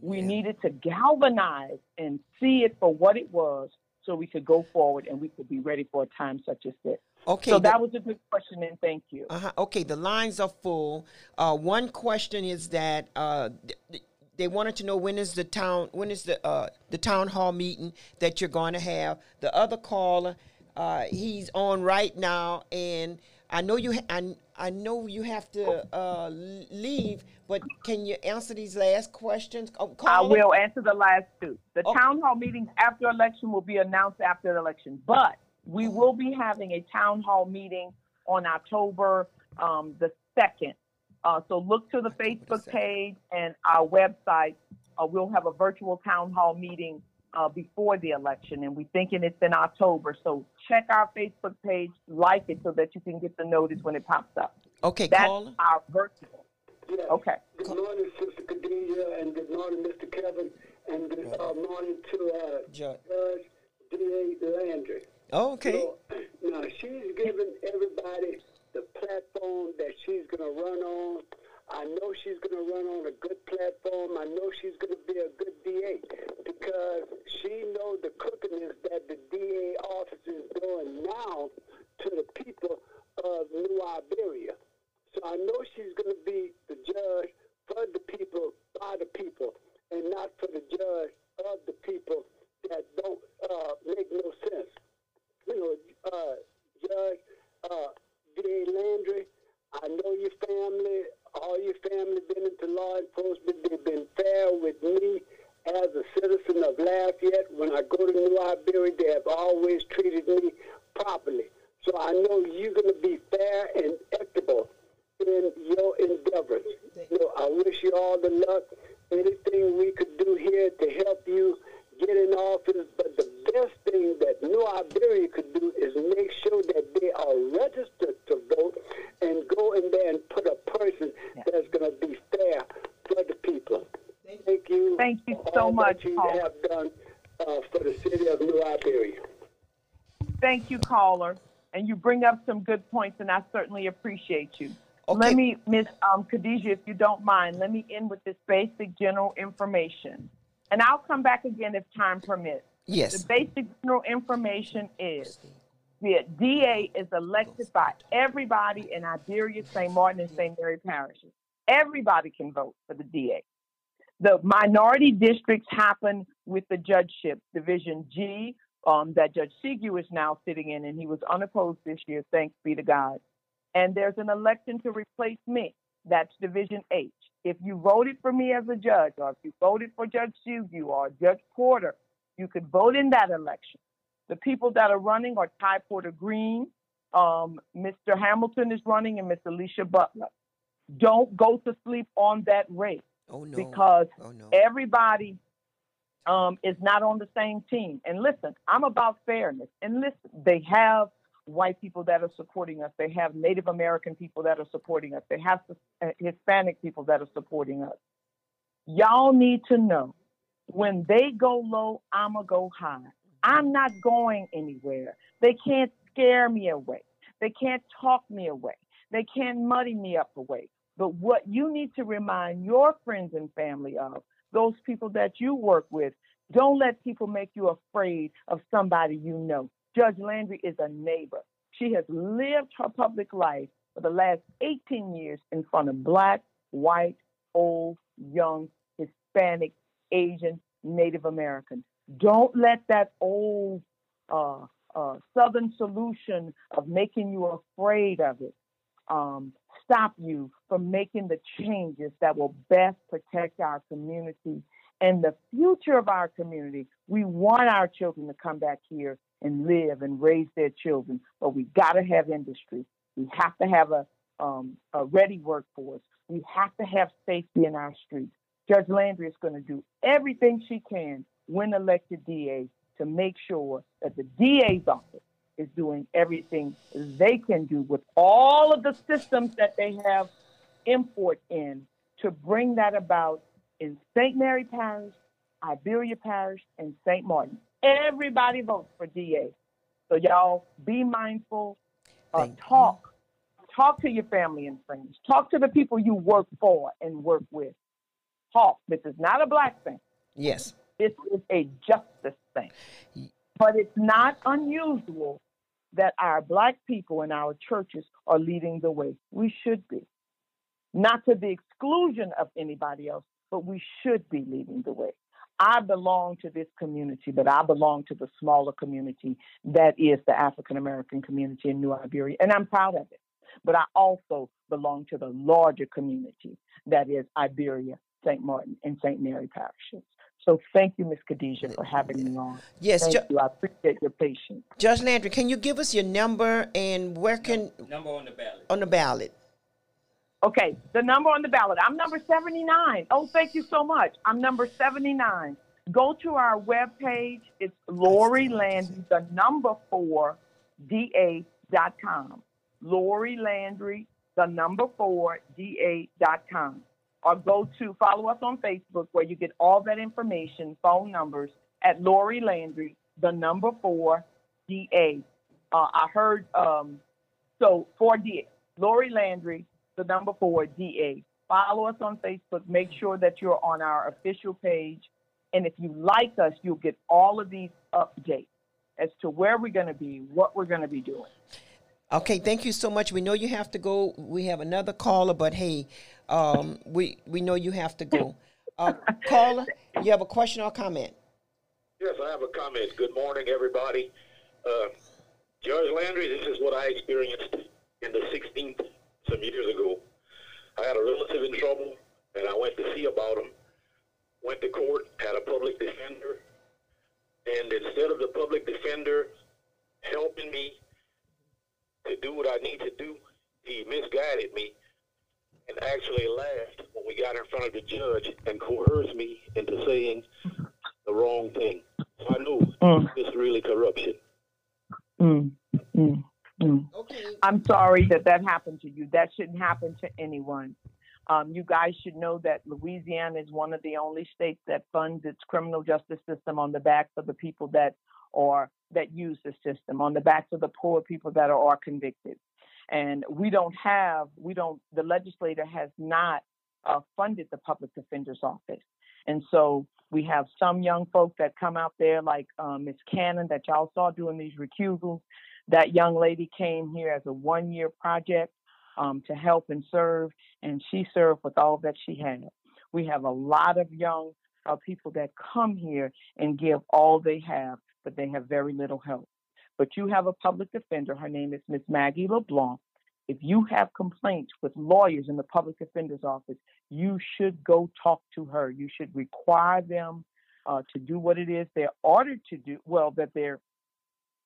We needed to galvanize and see it for what it was so we could go forward and we could be ready for a time such as this. okay. so the- that was a good question, and thank you. Uh-huh. Okay, the lines are full. Uh, one question is that uh, th- th- they wanted to know when is the town when is the uh, the town hall meeting that you're going to have. The other caller, uh, he's on right now, and I know you ha- I, I know you have to uh, leave, but can you answer these last questions? Oh, I will answer the last two. The Okay. town hall meetings after election will be announced after the election, but we will be having a town hall meeting on October um, the second. Uh, so look to the Facebook page and our website. Uh, we'll have a virtual town hall meeting uh, before the election, and we're thinking it's in October. So check our Facebook page, like it, so that you can get the notice when it pops up. Okay, That's caller. our virtual. Yes. Okay. Good morning, Sister Khadijha, and good morning, Mr. Kevin, and good uh, morning to uh, Judge. Judge D.A. Landry. Oh, okay. So, now, she's giving everybody the platform that she's going to run on. I know she's going to run on a good platform. I know she's going to be a good DA because she knows the crookedness that the DA office is doing now to the people of New Iberia. So I know she's going to be the judge for the people, by the people, and not for the judge of the people that don't uh, make no sense. You know, uh, Judge uh, D.A. Landry, I know your family, all your family been into law enforcement. They've been fair with me as a citizen of Lafayette. When I go to New Iberia, they have always treated me properly. So I know you're going to be fair and equitable in your endeavors. You know, I wish you all the luck. Anything we could do here to help you get in office, but the best thing that New Iberia could do is make sure that they are registered to vote and go in there and put a person that's going to be fair for the people. Thank you. Thank you so all much, that you Paul. have done uh, for the city of New Iberia. Thank you, caller. And you bring up some good points, and I certainly appreciate you. Okay. Let me, Miss um, Khadijha, if you don't mind, let me end with this basic general information. And I'll come back again if time permits. Yes. The basic general information is the DA is elected by everybody in Iberia, St. Martin, and St. Mary parishes. Everybody can vote for the DA. The minority districts happen with the judgeship, Division G, um, that Judge Sigu is now sitting in, and he was unopposed this year, thanks be to God. And there's an election to replace me. That's Division H. If you voted for me as a judge, or if you voted for Judge Sigu or Judge Porter, you could vote in that election. The people that are running are Ty Porter Green, um, Mr. Hamilton is running, and Miss Alicia Butler. Don't go to sleep on that race Oh no. because Oh no. everybody um, is not on the same team. And listen, I'm about fairness. And listen, they have white people that are supporting us. They have Native American people that are supporting us. They have uh, Hispanic people that are supporting us. Y'all need to know when they go low, I'ma go high. I'm not going anywhere. They can't scare me away. They can't talk me away. They can't muddy me up away. But what you need to remind your friends and family of, those people that you work with, don't let people make you afraid of somebody you know. Judge Landry is a neighbor. She has lived her public life for the last 18 years in front of black, white, old, young, Hispanic, Asian, Native American. Don't let that old uh, uh, Southern solution of making you afraid of it um, stop you from making the changes that will best protect our community and the future of our community. We want our children to come back here and live and raise their children, but we got to have industry. We have to have a, um, a ready workforce. We have to have safety in our streets. Judge Landry is going to do everything she can when elected DA to make sure that the DA's office is doing everything they can do with all of the systems that they have import in to bring that about in St. Mary Parish, Iberia Parish, and St. Martin. Everybody votes for DA. So y'all be mindful. Uh, talk. Talk to your family and friends. Talk to the people you work for and work with. Talk. This is not a black thing. Yes. This is a justice thing. But it's not unusual that our black people in our churches are leading the way. We should be. Not to the exclusion of anybody else, but we should be leading the way. I belong to this community, but I belong to the smaller community that is the African American community in New Iberia, and I'm proud of it. But I also belong to the larger community that is Iberia, St. Martin, and St. Mary parishes. So thank you, Ms. Khadijha, for having me on. Yes, thank Ju- you. I appreciate your patience. Judge Landry, can you give us your number and where can Number on the ballot. on the ballot? Okay, the number on the ballot. I'm number 79. Oh, thank you so much. I'm number 79. Go to our webpage. It's Lori Landry, the number four, DA.com. Lori Landry, the number four, DA.com. Or go to follow us on Facebook where you get all that information, phone numbers at Lori Landry, the number four, DA. Uh, I heard, um, so 4DA. Lori Landry, the number four, DA. Follow us on Facebook. Make sure that you're on our official page. And if you like us, you'll get all of these updates as to where we're going to be, what we're going to be doing. Okay, thank you so much. We know you have to go. We have another caller, but hey, um, we we know you have to go. Uh, caller, you have a question or comment? Yes, I have a comment. Good morning, everybody. Uh, Judge Landry, this is what I experienced in the 16th some years ago. I had a relative in trouble, and I went to see about him. Went to court, had a public defender, and instead of the public defender helping me to do what I need to do, he misguided me and actually laughed when we got in front of the judge and coerced me into saying the wrong thing. So I knew Mm. this is really corruption. Mm, mm, mm. I'm sorry that that happened to you. That shouldn't happen to anyone. Um, you guys should know that Louisiana is one of the only states that funds its criminal justice system on the backs of the people that are that use the system, on the backs of the poor people that are, are convicted. And we don't have, we don't, the legislator has not uh, funded the public defender's office. And so we have some young folk that come out there, like um, Ms. Cannon, that y'all saw doing these recusals. That young lady came here as a one year project um, to help and serve, and she served with all that she had. We have a lot of young uh, people that come here and give all they have, but they have very little help. But you have a public defender. Her name is Miss Maggie LeBlanc. If you have complaints with lawyers in the public defender's office, you should go talk to her. You should require them uh, to do what it is they're ordered to do, well, that they're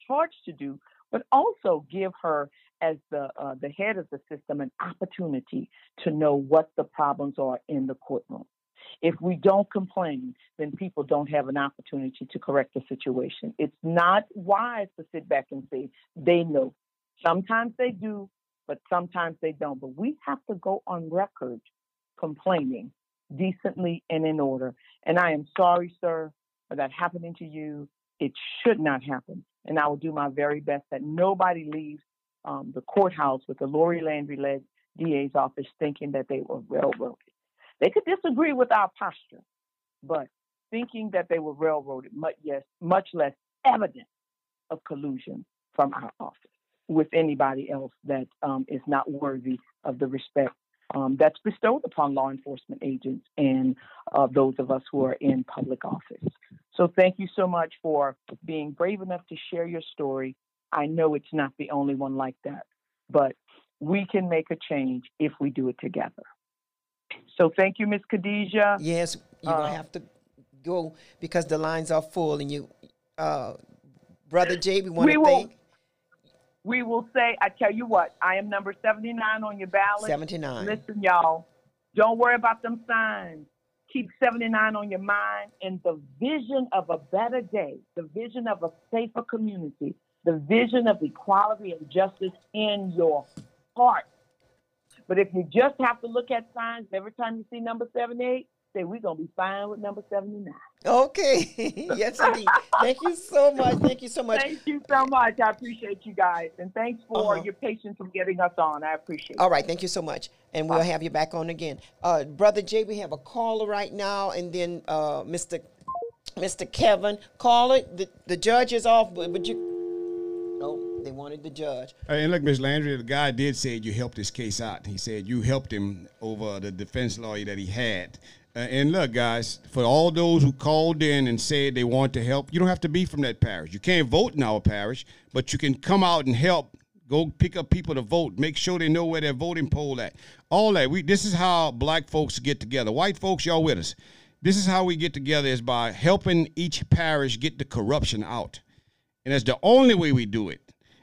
charged to do, but also give her, as the uh, the head of the system, an opportunity to know what the problems are in the courtroom. If we don't complain, then people don't have an opportunity to correct the situation. It's not wise to sit back and say they know. Sometimes they do, but sometimes they don't. But we have to go on record complaining decently and in order. And I am sorry, sir, for that happening to you. It should not happen. And I will do my very best that nobody leaves um, the courthouse with the Lori Landry led DA's office thinking that they were railroaded. They could disagree with our posture, but thinking that they were railroaded, much, yes, much less evidence of collusion from our office with anybody else that um, is not worthy of the respect um, that's bestowed upon law enforcement agents and uh, those of us who are in public office. So thank you so much for being brave enough to share your story. I know it's not the only one like that, but we can make a change if we do it together. So thank you, Ms. Khadijha. Yes, you're Uh, gonna have to go because the lines are full, and you, uh, brother Jay, we want to thank We will say, I tell you what, I am number 79 on your ballot. 79. Listen, y'all, don't worry about them signs. Keep 79 on your mind and the vision of a better day, the vision of a safer community, the vision of equality and justice in your heart. But if you just have to look at signs every time you see number 78, say we're going to be fine with number 79. Okay. yes, indeed. Thank you so much. Thank you so much. Thank you so much. I appreciate you guys. And thanks for Uh-huh. your patience in getting us on. I appreciate it. All right, thank you so much, and we'll have you back on again, uh, brother Jay. We have a caller right now, and then uh, Mr. Mr. Kevin. Caller, the the judge is off, but, but you. Oh, they wanted the judge. Hey, and look, Miss Landry, the guy did say you helped his case out. He said you helped him over the defense lawyer that he had. Uh, and look, guys, for all those who called in and said they want to help, you don't have to be from that parish. You can't vote in our parish, but you can come out and help. Go pick up people to vote. Make sure they know where their voting poll at. All that. We. This is how black folks get together. White folks, y'all with us. This is how we get together is by helping each parish get the corruption out. And that's the only way we do it.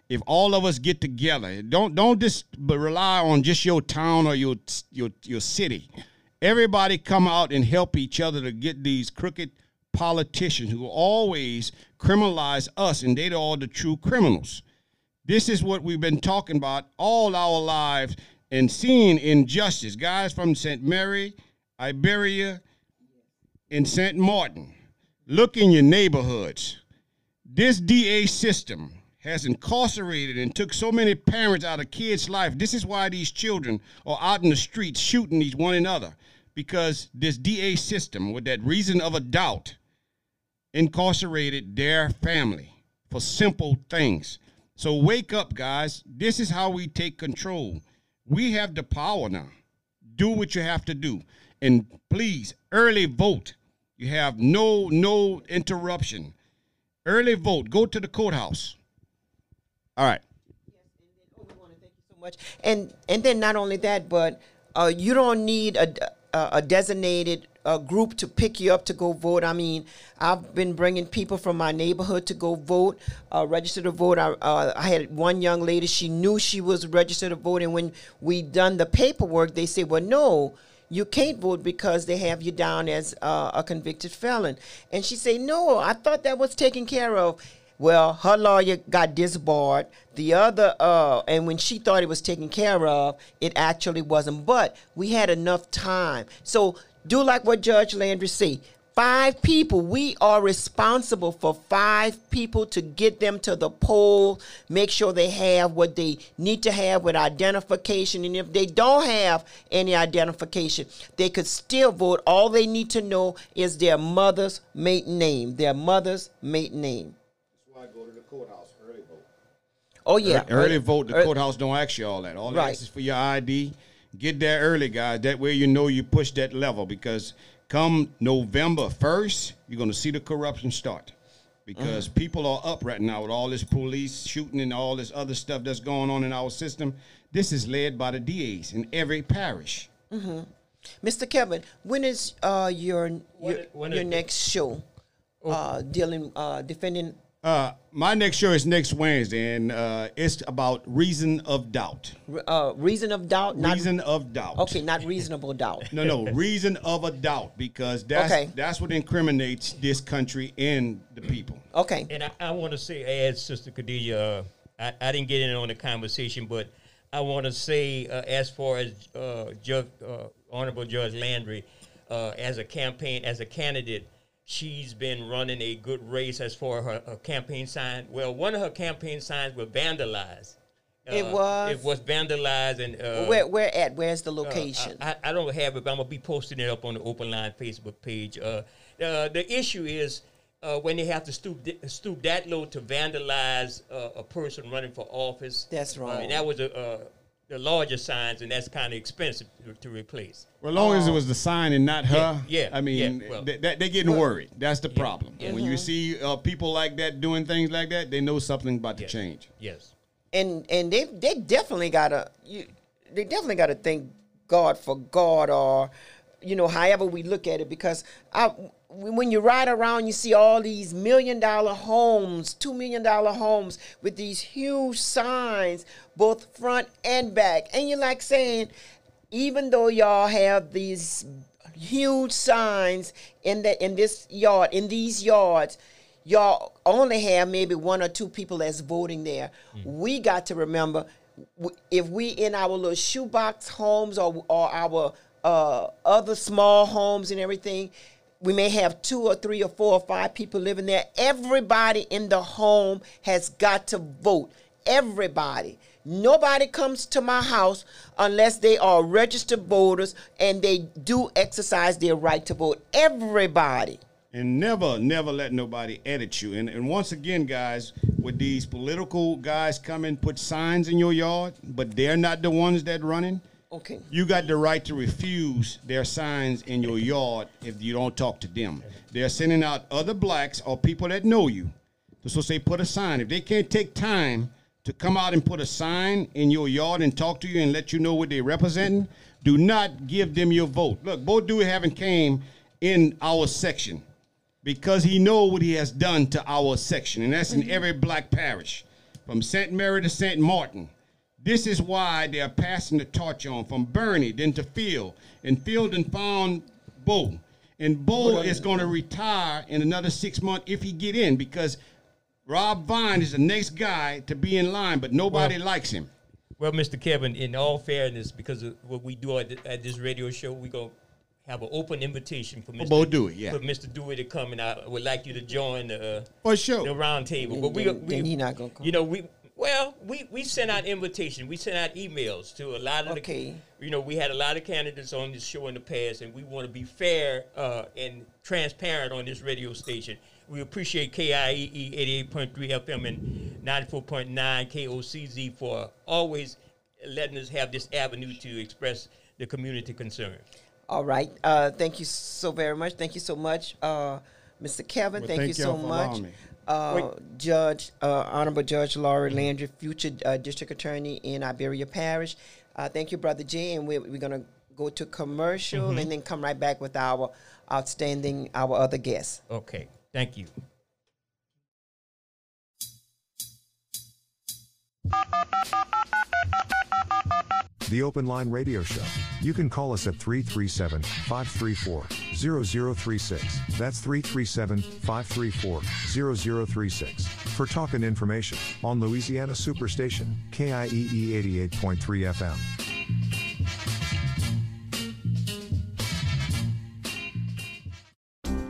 If all of us get together, don't don't just rely on just your town or your your your city. Everybody come out and help each other to get these crooked politicians who always criminalize us and they're all the true criminals. This is what we've been talking about all our lives and seeing injustice. Guys from St. Mary, Iberia, and St. Martin, look in your neighborhoods. This DA system has incarcerated and took so many parents out of kids' life. This is why these children are out in the streets shooting each one another because this DA system, with that reason of a doubt, incarcerated their family for simple things. So wake up, guys. This is how we take control. We have the power now. Do what you have to do. And please, early vote. You have no no interruption. Early vote. Go to the courthouse. All right. so much. And and then not only that, but uh, you don't need a, a, designated uh, group to pick you up to go vote. I mean, I've been bringing people from my neighborhood to go vote, uh, register to vote. I, uh, I had one young lady; she knew she was registered to vote, and when we done the paperwork, they said, "Well, no." You can't vote because they have you down as uh, a convicted felon. And she said, No, I thought that was taken care of. Well, her lawyer got disbarred. The other, uh, and when she thought it was taken care of, it actually wasn't. But we had enough time. So do like what Judge Landry said. Five people. We are responsible for five people to get them to the poll, make sure they have what they need to have with identification. And if they don't have any identification, they could still vote. All they need to know is their mother's maiden name. Their mother's maiden name. That's why I go to the courthouse early vote. Oh yeah, Early, vote. The ear- courthouse don't ask you all that. All Right. that is for your ID. Get there early, guys. That way you know you push that level because come November first, you're gonna see the corruption start. Because people are up right now with all this police shooting and all this other stuff that's going on in our system. This is led by the DAs in every parish. hmm Mr. Kevin, when is uh, your your, when your is- next show? Uh, dealing, uh, defending. Uh, my next show is next Wednesday, and uh, it's about reason of doubt. Uh, reason of doubt. Not, Reason of doubt. Okay, not reasonable doubt. No, no, reason of a doubt because that's Okay. that's what incriminates this country and the people. Okay. And I, I want to say, as Sister Khadijha, uh, I, I didn't get in on the conversation, but I want to say, uh, as far as uh, Judge, uh, Honorable Judge Landry, uh, as a campaign, as a candidate, she's been running a good race as far her, her campaign sign. Well, one of her campaign signs was vandalized. It was? It was vandalized and. Uh, where where at? Where's the uh, location? I, I don't have it, but I'm gonna be posting it up on the Open Line Facebook page. Uh, uh, the issue is uh, when they have to stoop stoop that low to vandalize uh, a person running for office. That's Uh, wrong. and that was a, uh, the larger signs, and that's kind of expensive to, to replace. Well, as long as it was the sign and not her, Yeah, yeah, I mean, yeah, well- they, they, they're getting worried. That's the problem. yeah. When you see uh, people like that doing things like that, they know something about to change. Yes. and and they they definitely gotta you they definitely gotta thank God for God or you know however we look at it because I when you ride around you see all these million dollar homes two million dollar homes with these huge signs both front and back. And you're like saying even though y'all have these huge signs in the in this yard in these yards y'all only have maybe one or two people that's voting there. We got to remember if we in our little shoebox homes or, or our uh, other small homes and everything we may have two or three or four or five people living there everybody in the home has got to vote everybody Nobody comes to my house unless they are registered voters and they do exercise their right to vote. Everybody. And never, never let nobody edit you. And, and once again, guys, with these political guys come and put signs in your yard, but they're not the ones that running. Okay. You got the right to refuse their signs in your yard if you don't talk to them. They're sending out other blacks or people that know you. So say put a sign. If they can't take time to come out and put a sign in your yard and talk to you and let you know what they're representing, do not give them your vote. Look, Bo Duhé haven't came in our section because he know what he has done to our section, and that's in mm-hmm. every black parish, from St. Mary to St. Martin. This is why they are passing the torch on from Bernie, then to Phil, and Phil and found Bo, and Bo is going to retire in another six months if he get in because Rob Vine is the next guy to be in line, but nobody Well- likes him. Well, Mr. Kevin, in all fairness, because of what we do at, at this radio show, we go have an open invitation for Mr. Bo Duhé, yeah. for Mr. Duhé to come, and I would like you to join the, uh, For sure. the round table. But we, Then- we he not gonna come. You know, we well, we we sent out invitation. We sent out emails to a lot of Okay. the. You know, we had a lot of candidates on this show in the past, and we want to be fair uh, and transparent on this radio station. We appreciate KIEE 88.3 FM and 94.9 KOCZ for always letting us have this avenue to express the community concern. All right. Uh, thank you so very much. Thank you so much, uh, Mr. Kevin. Well, thank, thank you so for much. Uh, Judge, uh, Honorable Judge Lori Landry, future uh, District Attorney in Iberia Parish. Uh, thank you, Brother Jay, and we're, we're going to go to commercial Mhm. and then come right back with our outstanding, our other guests. Okay, thank you. The Open Line Radio Show. You can call us at 337 534 0036. That's 337 534 0036. For talk and information on Louisiana Superstation, KIEE 88.3 FM.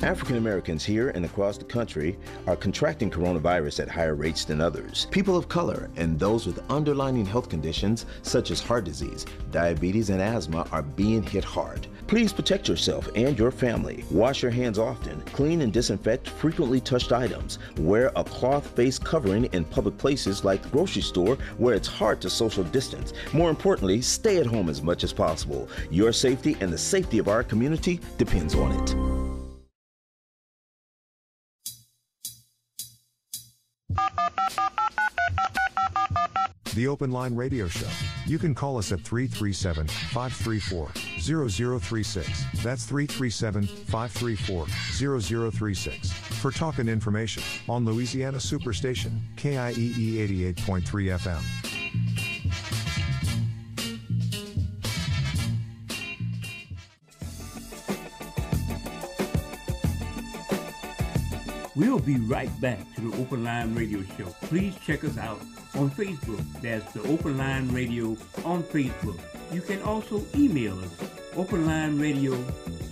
African Americans here and across the country are contracting coronavirus at higher rates than others. People of color and those with underlying health conditions such as heart disease, diabetes, and asthma are being hit hard. Please protect yourself and your family. Wash your hands often. Clean and disinfect frequently touched items. Wear a cloth face covering in public places like the grocery store where it's hard to social distance. More importantly, stay at home as much as possible. Your safety and the safety of our community depends on it. The Open Line Radio Show. You can call us at 337 534 0036. That's 337 534 0036. For talk and information on Louisiana Superstation, KIEE 88.3 FM. We'll be right back to the Open Line Radio Show. Please check us out on Facebook. That's the Open Line Radio on Facebook. You can also email us, openlineradio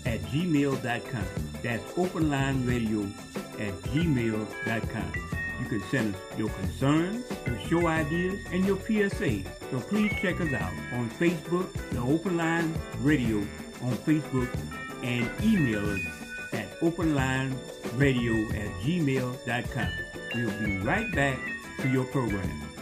at gmail.com. That's openlineradio at gmail.com. You can send us your concerns, your show ideas, and your PSA. So please check us out on Facebook, the Open Line Radio on Facebook, and email us at openlineradio at gmail.com. We'll be right back to your program.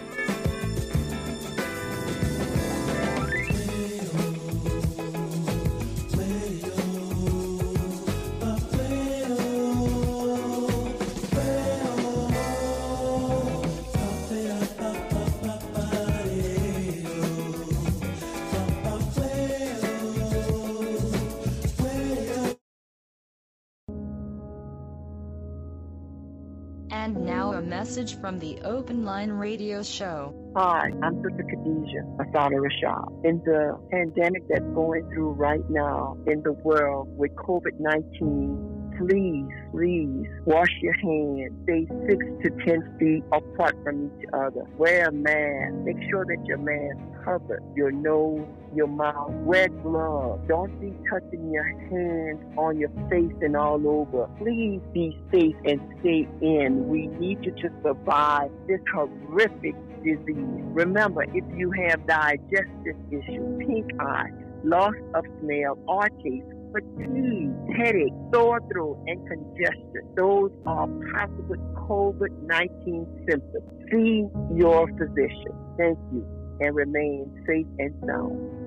From the Open Line Radio Show. Hi, I'm Sister Khadijha Asada Rashad. In the pandemic that's going through right now in the world with COVID 19, please, please wash your hands. Stay six to ten feet apart from each other. Wear a mask. Make sure that your mask covers your nose, your mouth. Wear gloves. Don't be touching your hands on your face and all over. Please be safe and stay in. We need you to survive this horrific disease. Remember, if you have digestive issues, pink eye, loss of smell, or taste, fatigue, headache, sore throat, and congestion. Those are possible COVID 19 symptoms. See your physician. Thank you and remain safe and sound.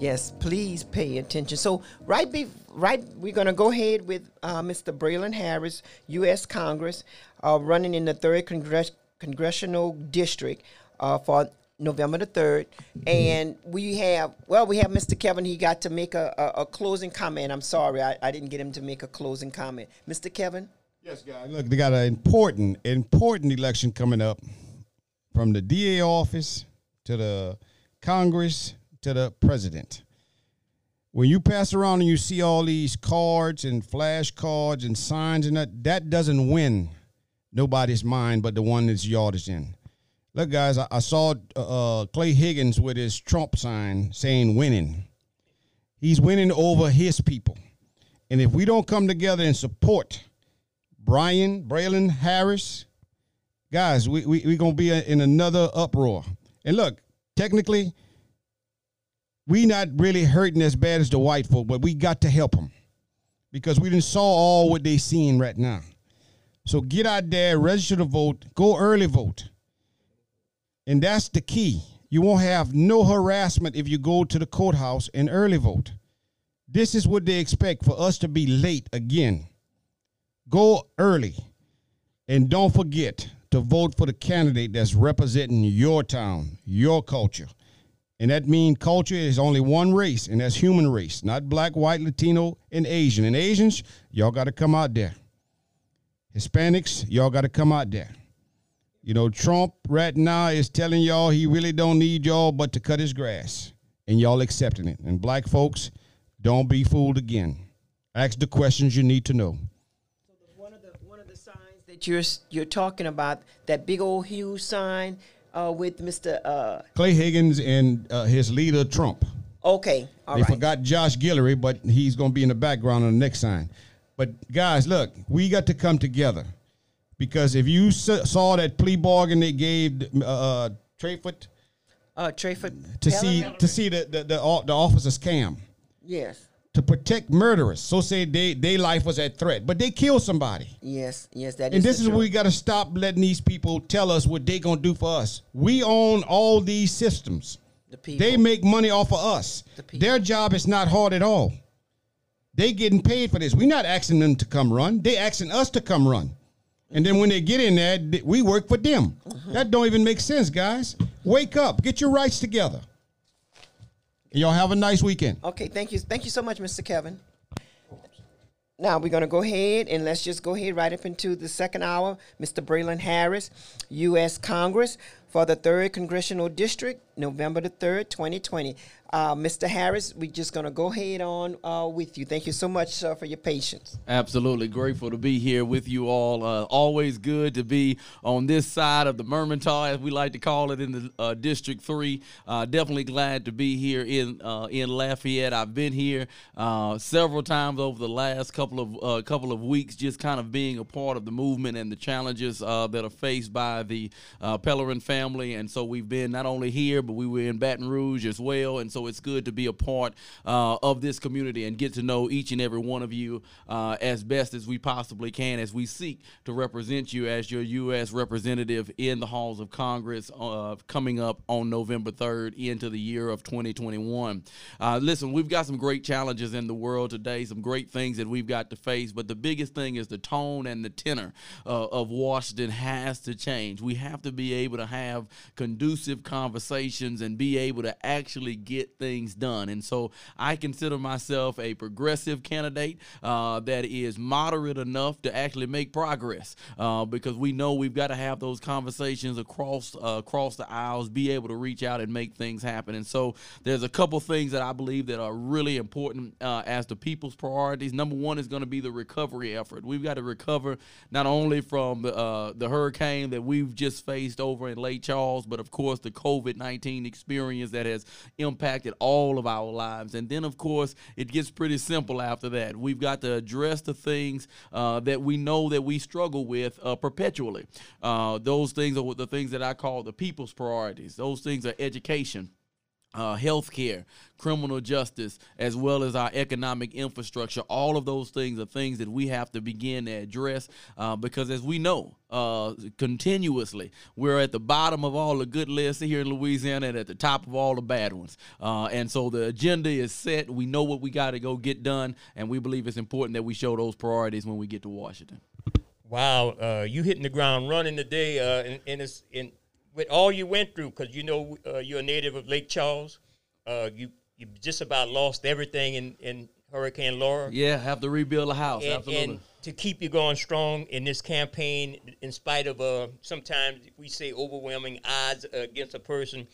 Yes, please pay attention. So, right, be, right, we're going to go ahead with uh, Mr. Braylon Harris, U.S. Congress, uh, running in the third Congress, congressional district uh, for November the third, and we have well, we have Mr. Kevin. He got to make a, a, a closing comment. I'm sorry, I, I didn't get him to make a closing comment. Mr. Kevin. Yes, guys. Look, they got an important, important election coming up, from the DA office to the Congress to the president. When you pass around and you see all these cards and flashcards and signs and that, that doesn't win nobody's mind but the one that's yours in. Look, guys, I, I saw uh, Clay Higgins with his Trump sign saying winning. He's winning over his people. And if we don't come together and support Brian, Braylon Harris, guys, we, we, we're going to be in another uproar. And look, technically, we not really hurting as bad as the white folk, but we got to help them because we didn't saw all what they seeing right now. So get out there, register to vote, go early vote. And that's the key. You won't have no harassment if you go to the courthouse and early vote. This is what they expect for us to be late again. Go early. And don't forget to vote for the candidate that's representing your town, your culture. And that means culture is only one race, and that's human race, not black, white, Latino, and Asian. And Asians, y'all got to come out there. Hispanics, y'all got to come out there. You know, Trump right now is telling y'all he really don't need y'all but to cut his grass. And y'all accepting it. And black folks, don't be fooled again. Ask the questions you need to know. One of the signs that you're you're talking about that big old huge sign uh, with Mr. Uh, Clay Higgins and uh, his leader, Trump. okay, all they right. forgot Josh Guillory, but he's going to be in the background on the next sign. But guys, look, we got to come together because if you saw that plea bargain they gave uh, Trayford Uh, Trayford to see to see the the the, o- the officer scam Yes, to protect murderers, so say they their life was at threat, but they killed somebody. yes, yes. That is. And this is where we got to stop letting these people tell us what they gonna do for us. We own all these systems. The people. They make money off of us. The Their job is not hard at all. They getting paid for this. We're not asking them to come run. They asking us to come run. And then when they get in there, we work for them. Mm-hmm. That don't even make sense, guys. Wake up. Get your rights together. And y'all have a nice weekend. Okay, thank you, thank you so much, Mr. Kevin. Now we're gonna go ahead and let's just go ahead right up into the second hour. Mr. Braylon Harris, U.S. Congress for the 3rd Congressional District, November the 3rd, 2020. Uh, Mr. Harris, we're just going to go ahead on uh, with you. Thank you so much, for your patience. Absolutely grateful to be here with you all. Uh, always good to be on this side of the Mermentau, as we like to call it in the uh, District Three. Uh, definitely glad to be here in uh, in Lafayette. I've been here several times over the last couple of couple of weeks, just kind of being a part of the movement and the challenges that are faced by the Pellerin family. And so we've been not only here, but we were in Baton Rouge as well. And so it's good to be a part uh, of this community and get to know each and every one of you uh, as best as we possibly can as we seek to represent you as your U.S. representative in the halls of Congress uh, coming up on November 3rd into the year of 2021. Uh, listen, we've got some great challenges in the world today, some great things that we've got to face, but the biggest thing is the tone and the tenor uh, of Washington has to change. We have to be able to have conducive conversations and be able to actually get things done. And so I consider myself a progressive candidate uh, that is moderate enough to actually make progress uh, because we know we've got to have those conversations across uh, across the aisles, be able to reach out and make things happen. And so there's a couple things that I believe that are really important uh, as the people's priorities. Number one is going to be the recovery effort. We've got to recover not only from the, uh, the hurricane that we've just faced over in Lake Charles, but of course the COVID 19 experience that has impacted all of our lives. And then, of course, it gets pretty simple after that. We've got to address the things uh, that we know that we struggle with uh, perpetually. Uh, those things are the things that I call the people's priorities. Those things are education uh, healthcare, criminal justice, as well as our economic infrastructure. All of those things are things that we have to begin to address uh, because, as we know, uh, continuously, we're at the bottom of all the good lists here in Louisiana and at the top of all the bad ones. Uh, and so the agenda is set. We know what we got to go get done, and we believe it's important that we show those priorities when we get to Washington. Wow, uh, you hitting the ground running today, uh, and, and it's in with all you went through, because you know uh, you're a native of Lake Charles, uh, you you just about lost everything in, in Hurricane Laura. Yeah, have to rebuild a house. And, absolutely. And to keep you going strong in this campaign, in spite of uh, sometimes we say overwhelming odds against a person.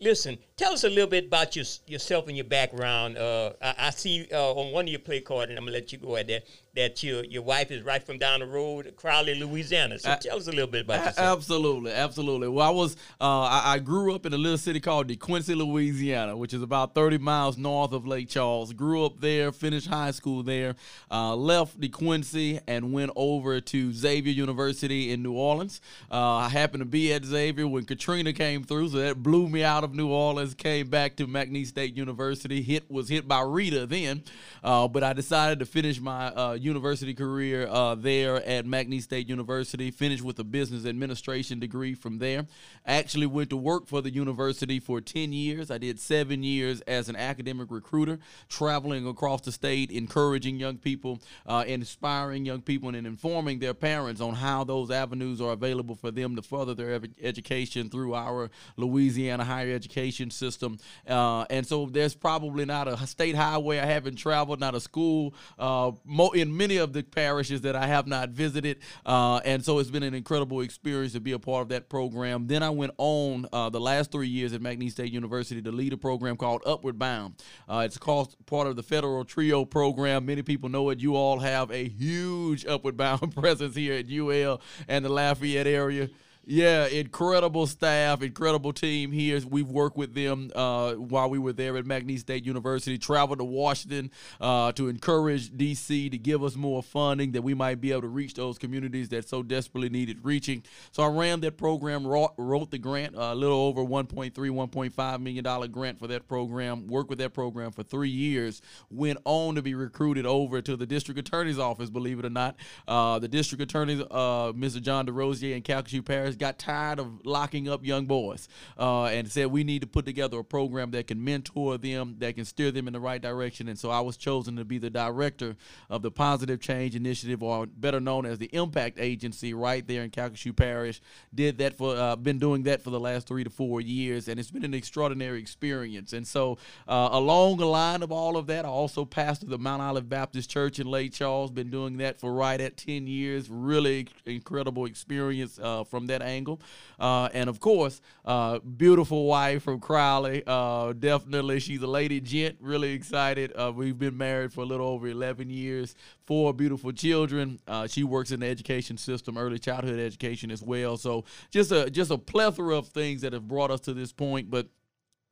Listen, tell us a little bit about your, yourself and your background. Uh, I, I, see uh, on one of your play cards, and I'm gonna let you go at that that your your wife is right from down the road, Crowley, Louisiana. So tell us a little bit about yourself. Absolutely, absolutely. Well, I was uh, I, I, grew up in a little city called DeQuincy, Louisiana, which is about 30 miles north of Lake Charles. Grew up there, finished high school there, uh, left DeQuincy and went over to Xavier University in New Orleans. Uh, I happened to be at Xavier when Katrina came through, so that blew me out of New Orleans. Came back to McNeese State University. Hit was hit by Rita then, uh, but I decided to finish my uh, university career uh, there at McNeese State University. Finished with a business administration degree from there. Actually went to work for the university for 10 years. I did seven years as an academic recruiter, traveling across the state, encouraging young people, uh, inspiring young people, and informing their parents on how those avenues are available for them to further their education through our Louisiana higher education system. Uh, and so there's probably not a state highway I haven't traveled, not a school uh, in many of the parishes that I have not visited. Uh, and so it's been an incredible experience to be a part of that program. Then I went on uh, the last three years at McNeese State University to lead a program called Upward Bound. Uh, it's called part of the Federal Trio program. Many people know it. You all have a huge Upward Bound presence here at UL and the Lafayette area. Yeah, incredible staff, incredible team here. We've worked with them uh, while we were there at McNeese State University. Traveled to Washington uh, to encourage DC to give us more funding that we might be able to reach those communities that so desperately needed reaching. So I ran that program, wrote, wrote the grant, a little over 1.3, 1.5 million dollar grant for that program. Worked with that program for three years. Went on to be recruited over to the district attorney's office. Believe it or not, uh, the district attorney, uh, Mr. John DeRosier in Calcasieu Parish got tired of locking up young boys uh, and said we need to put together a program that can mentor them, that can steer them in the right direction. And so I was chosen to be the director of the Positive Change Initiative, or better known as the Impact Agency, right there in Calcasieu Parish. Did that for, uh, been doing that for the last three to four years, and it's been an extraordinary experience. And so uh, along the line of all of that, I also pastored the Mount Olive Baptist Church in Lake Charles. Been doing that for right at 10 years. Really incredible experience uh, from that angle. Uh, and of course, uh, beautiful wife from Crowley. Uh, definitely, she's a lady gent. Really excited. Uh, we've been married for a little over 11 years. Four beautiful children. Uh, she works in the education system, early childhood education as well. So just a just a plethora of things that have brought us to this point. But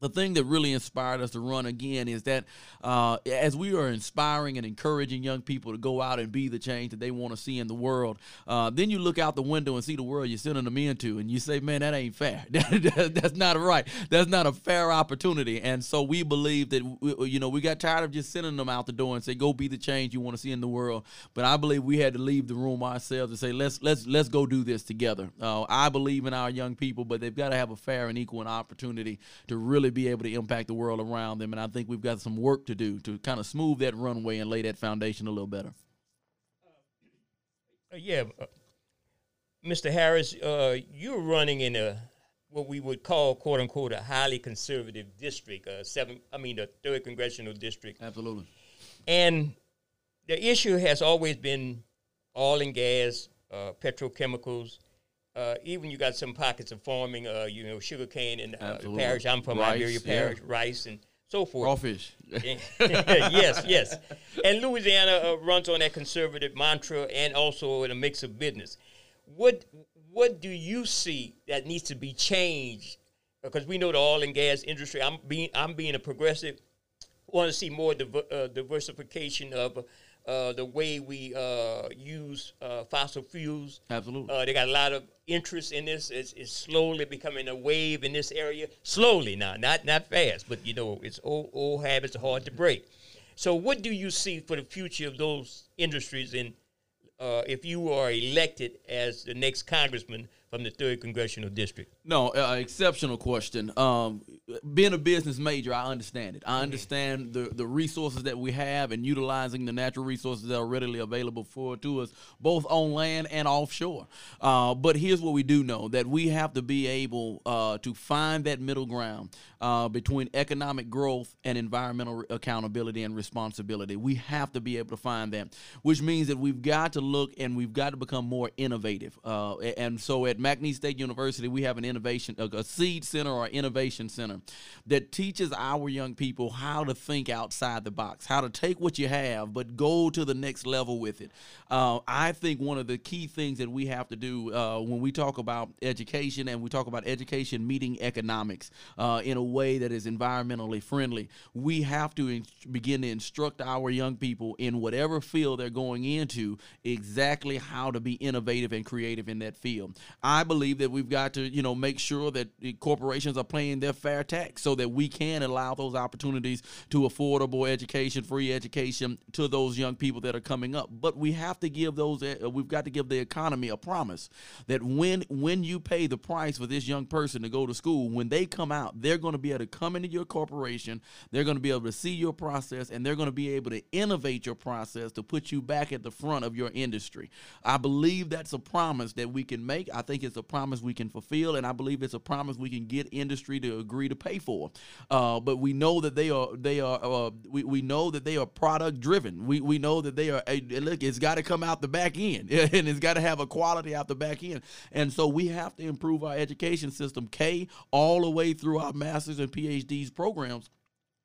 the thing that really inspired us to run again is that uh, as we are inspiring and encouraging young people to go out and be the change that they want to see in the world, uh, then you look out the window and see the world you're sending them into, and you say, "Man, that ain't fair. That's not right. That's not a fair opportunity." And so we believe that we, you know we got tired of just sending them out the door and say, "Go be the change you want to see in the world." But I believe we had to leave the room ourselves and say, "Let's let's let's go do this together." Uh, I believe in our young people, but they've got to have a fair and equal opportunity to really be able to impact the world around them. And I think we've got some work to do to kind of smooth that runway and lay that foundation a little better. Uh, yeah, uh, Mr. Harris, uh, you're running in a what we would call "quote unquote" a highly conservative district, uh, seven. I mean, the third congressional district. Absolutely. And the issue has always been oil and gas, uh, petrochemicals. Uh, even you got some pockets of farming, uh, you know, sugarcane in uh, the parish. I'm from Rice, Iberia yeah. Parish, rice and so forth. Crawfish. yes, yes. And Louisiana uh, runs on that conservative mantra and also in a mix of business. What what do you see that needs to be changed? Because we know the oil and gas industry. I'm being I'm being a progressive. Want to see more diver, uh, diversification of uh, the way we uh, use uh, fossil fuels. Absolutely. Uh, they got a lot of interest in this. It's, it's slowly becoming a wave in this area. Slowly now, not not fast, but you know, it's old old habits are hard to break. So, what do you see for the future of those industries? And uh, if you are elected as the next congressman from the third congressional district, No, uh, exceptional question. Um, being a business major, I understand it. Mm-hmm. I understand the, the resources that we have and utilizing the natural resources that are readily available for to us, both on land and offshore. Uh, but here's what we do know: that we have to be able uh, to find that middle ground uh, between economic growth and environmental accountability and responsibility. We have to be able to find that, which means that we've got to look and we've got to become more innovative. Uh, and so at McNeese State University, we have an innovation, a, seed center or innovation center that teaches our young people how to think outside the box, how to take what you have, but go to the next level with it. Uh, I think one of the key things that we have to do uh, when we talk about education and we talk about education meeting economics uh, in a way that is environmentally friendly, we have to in- begin to instruct our young people in whatever field they're going into exactly how to be innovative and creative in that field. I believe that we've got to, you know, make sure that corporations are paying their fair tax so that we can allow those opportunities to affordable education, free education to those young people that are coming up. But we have to give those, uh, we've got to give the economy a promise that when when you pay the price for this young person to go to school, when they come out, they're going to be able to come into your corporation, they're going to be able to see your process, and they're going to be able to innovate your process to put you back at the front of your industry. I believe that's a promise that we can make. I think it's a promise we can fulfill, and I believe it's a promise we can get industry to agree to pay for. Uh, but we know that they are they are uh, we, we know that they are product driven. We we know that they are eh, look. It's got to come out the back end, and it's got to have a quality out the back end. And so we have to improve our education system, K, all the way through our masters and PhDs programs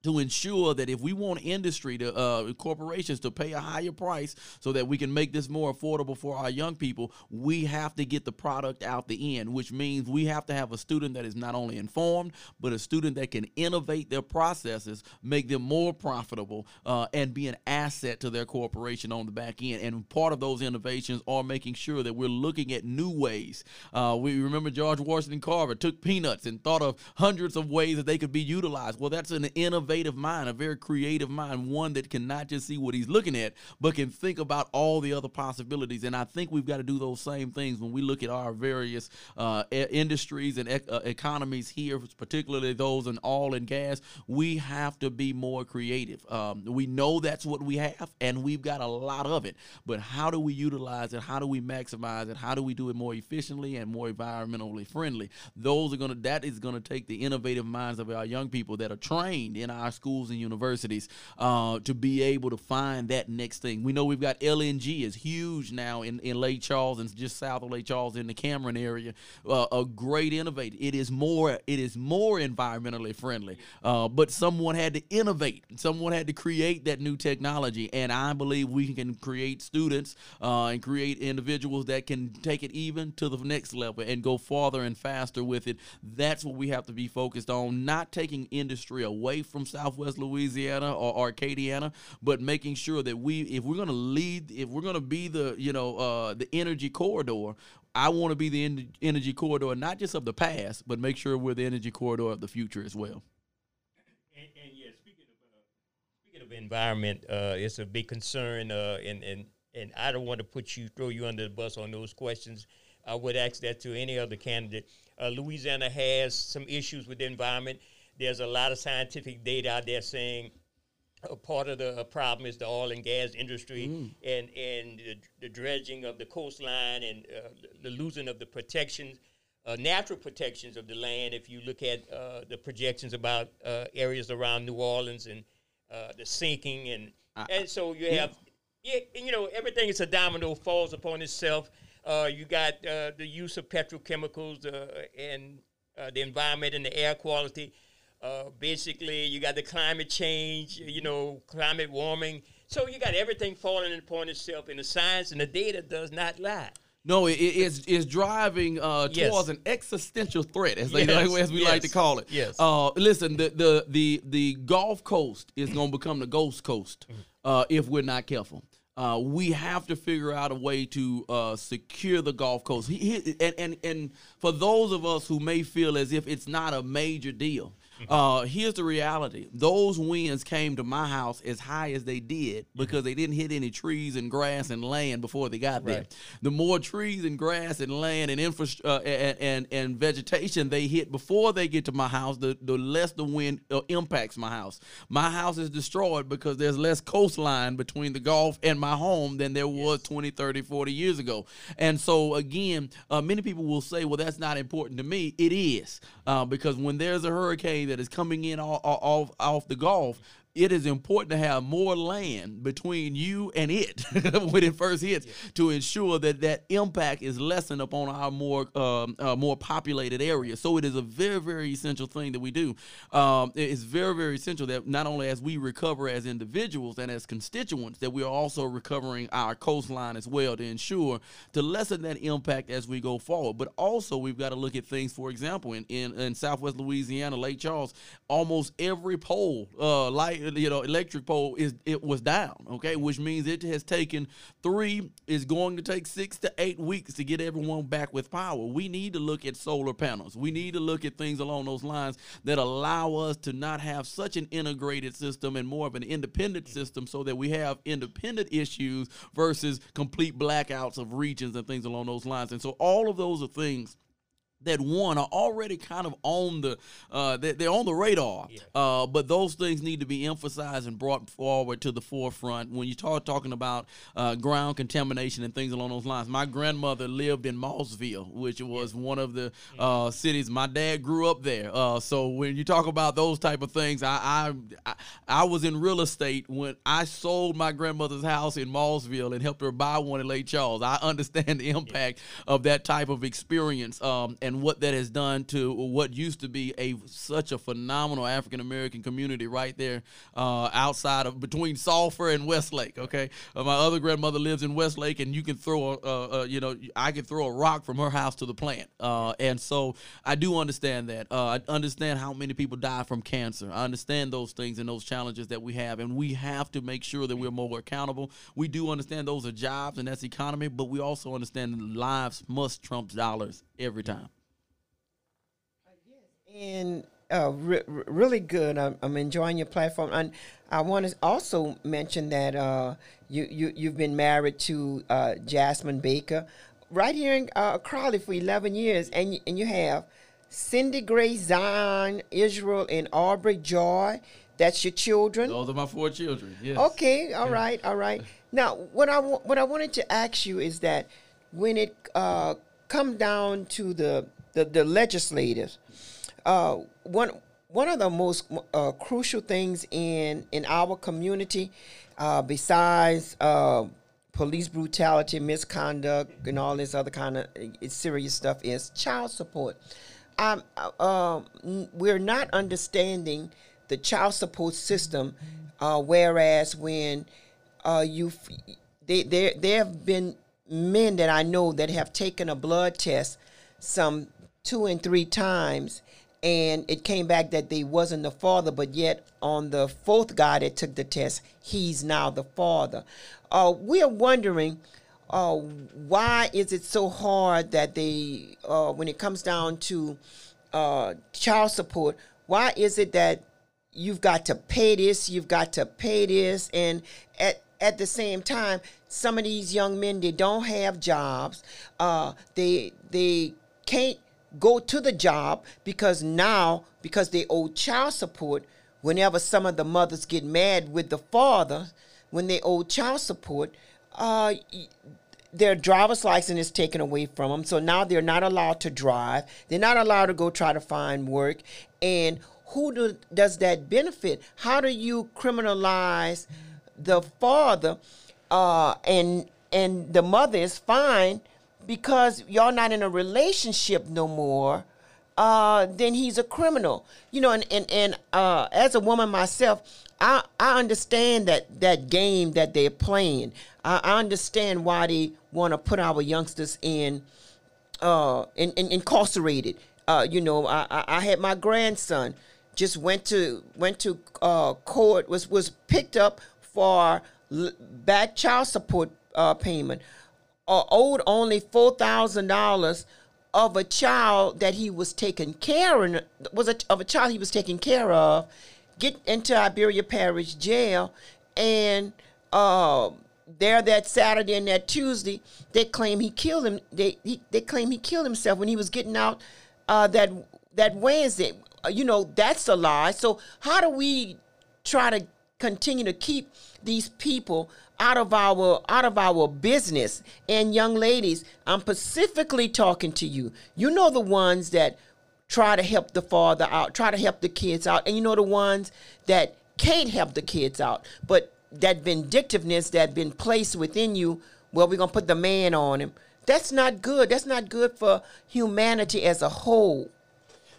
to ensure that if we want industry to uh, corporations to pay a higher price so that we can make this more affordable for our young people we have to get the product out the end which means we have to have a student that is not only informed but a student that can innovate their processes make them more profitable uh, and be an asset to their corporation on the back end. And part of those innovations are making sure that we're looking at new ways. Uh, we remember george washington carver took peanuts and thought of hundreds of ways that they could be utilized. Well that's an innovative mind, a very creative mind, one that can not just see what he's looking at, but can think about all the other possibilities. And I think we've got to do those same things when we look at our various uh, industries and ec- uh, economies here, particularly those in oil and gas. We have to be more creative. Um, we know that's what we have, and we've got a lot of it. But how do we utilize it? How do we maximize it? How do we do it more efficiently and more environmentally friendly? Those are gonna. That is gonna take the innovative minds of our young people that are trained in our our schools and universities uh, to be able to find that next thing. We know we've got LNG is huge now in, in Lake Charles and just south of Lake Charles in the Cameron area. Uh, a great innovator. It is more it is more environmentally friendly, uh, but someone had to innovate. Someone had to create that new technology, and I believe we can create students uh, and create individuals that can take it even to the next level and go farther and faster with it. That's what we have to be focused on. Not taking industry away from Southwest Louisiana or Acadiana, but making sure that we, if we're going to lead, if we're going to be the you know uh, the energy corridor, I want to be the en- energy corridor, not just of the past, but make sure we're the energy corridor of the future as well. And, of uh, speaking of environment, uh, it's a big concern, uh, and and and I don't want to put you throw you under the bus on those questions. I would ask that to any other candidate. Uh, Louisiana has some issues with the environment. There's a lot of scientific data out there saying a part of the problem is the oil and gas industry and and the, the dredging of the coastline and uh, the losing of the protections, uh, natural protections of the land. If you look at uh, the projections about uh, areas around New Orleans and uh, the sinking and and so you have yeah, and, you know everything is a domino falls upon itself. Uh, you got uh, the use of petrochemicals uh, and uh, the environment and the air quality. Uh, basically, you got the climate change, you know, climate warming. So you got everything falling upon itself, and the science and the data does not lie. No, it, it's it's driving uh, Yes. towards an existential threat, as they as we like to call it. yes. Uh, listen, the the the the Gulf Coast is going to become the Ghost Coast Mm-hmm. uh, if we're not careful. Uh, we have to figure out a way to uh, secure the Gulf Coast. He, he, and, and and for those of us who may feel as if it's not a major deal. Uh, here's the reality: those winds came to my house as high as they did because they didn't hit any trees and grass and land before they got there. Right. The more trees and grass and land and infrastructure uh, and, and and vegetation they hit before they get to my house, the, the less the wind uh, impacts my house. My house is destroyed because there's less coastline between the Gulf and my home than there was 20, 30, 40 years ago. And so again, uh, many people will say, "Well, that's not important to me." It is uh, because when there's a hurricane that is coming in off off, off the Gulf it is important to have more land between you and it when it first hits to ensure that that impact is lessened upon our more um, uh, more populated areas. So it is a very very essential thing that we do. Um, it is very very essential that not only as we recover as individuals and as constituents, that we are also recovering our coastline as well to ensure to lessen that impact as we go forward. But also we've got to look at things, for example, in in, in Southwest Louisiana, Lake Charles, almost every pole, uh, light you know electric pole is it was down okay? Which means it has taken three is going to take six to eight weeks to get everyone back with power. We need to look at solar panels. We need to look at things along those lines that allow us to not have such an integrated system and more of an independent system so that we have independent issues versus complete blackouts of regions and things along those lines. And so all of those are things that one are already kind of on the uh, they- they're on the radar, uh, but those things need to be emphasized and brought forward to the forefront. When you start talking about uh, ground contamination and things along those lines, my grandmother lived in Mossville, which was one of the uh, cities. My dad grew up there, uh, so when you talk about those type of things, I, I I I was in real estate when I sold my grandmother's house in Mossville and helped her buy one in Lake Charles. I understand the impact of that type of experience um, and what that has done to what used to be a such a phenomenal African American community right there uh, outside of between Sulphur and Westlake. Okay, uh, my other grandmother lives in Westlake, and you can throw a, you know I can throw a rock from her house to the plant, uh, and so I do understand that. Uh, I understand how many people die from cancer. I understand those things and those challenges that we have, and we have to make sure that we're more accountable. We do understand those are jobs and that's economy, but we also understand lives must trump dollars every time. And uh, re- re- really good. I'm, I'm enjoying your platform, and I want to also mention that uh, you you you've been married to uh, Jasmine Baker, right here in uh, Crowley for 11 years, and and you have Cindy Gray, Zion, Israel, and Aubrey Joy. That's your children. Those are my four children. Yes. Okay, all right, all right. Now, what I wa- what I wanted to ask you is that when it uh, come down to the the, the legislators, uh, one one of the most uh, crucial things in in our community, uh, besides uh, police brutality, misconduct, and all this other kind of uh, serious stuff, is child support. Uh, um, we're not understanding the child support system, uh, whereas when you there there have been men that I know that have taken a blood test some two and three times and it came back that they wasn't the father but yet on the fourth guy that took the test he's now the father uh, we're wondering uh, why is it so hard that they uh, when it comes down to uh, child support why is it that you've got to pay this you've got to pay this and at at the same time, some of these young men they don't have jobs. Uh, they they can't go to the job because now because they owe child support. Whenever some of the mothers get mad with the father when they owe child support, uh, their driver's license is taken away from them. So now they're not allowed to drive. They're not allowed to go try to find work. And who do, does that benefit? How do you criminalize? the father uh, and and the mother is fine because y'all not in a relationship no more uh, then he's a criminal. You know and and, and uh, as a woman myself I, I understand that that game that they're playing. I, I understand why they want to put our youngsters in uh in, in incarcerated. Uh, you know I, I, I had my grandson just went to went to uh, court was was picked up for back child support uh, payment or owed only four thousand dollars of a child that he was taking care of was a, of a child he was taking care of get into Iberia Parish jail and uh, there that Saturday and that Tuesday they claim he killed him they he, they claim he killed himself when he was getting out uh, that that Wednesday. Uh, you know that's a lie. So how do we try to continue to keep these people out of our out of our business. And young ladies, I'm specifically talking to you. You know the ones that try to help the father out, try to help the kids out, and you know the ones that can't help the kids out, but that vindictiveness that been placed within you, well, we're gonna put the man on him. That's not good. That's not good for humanity as a whole.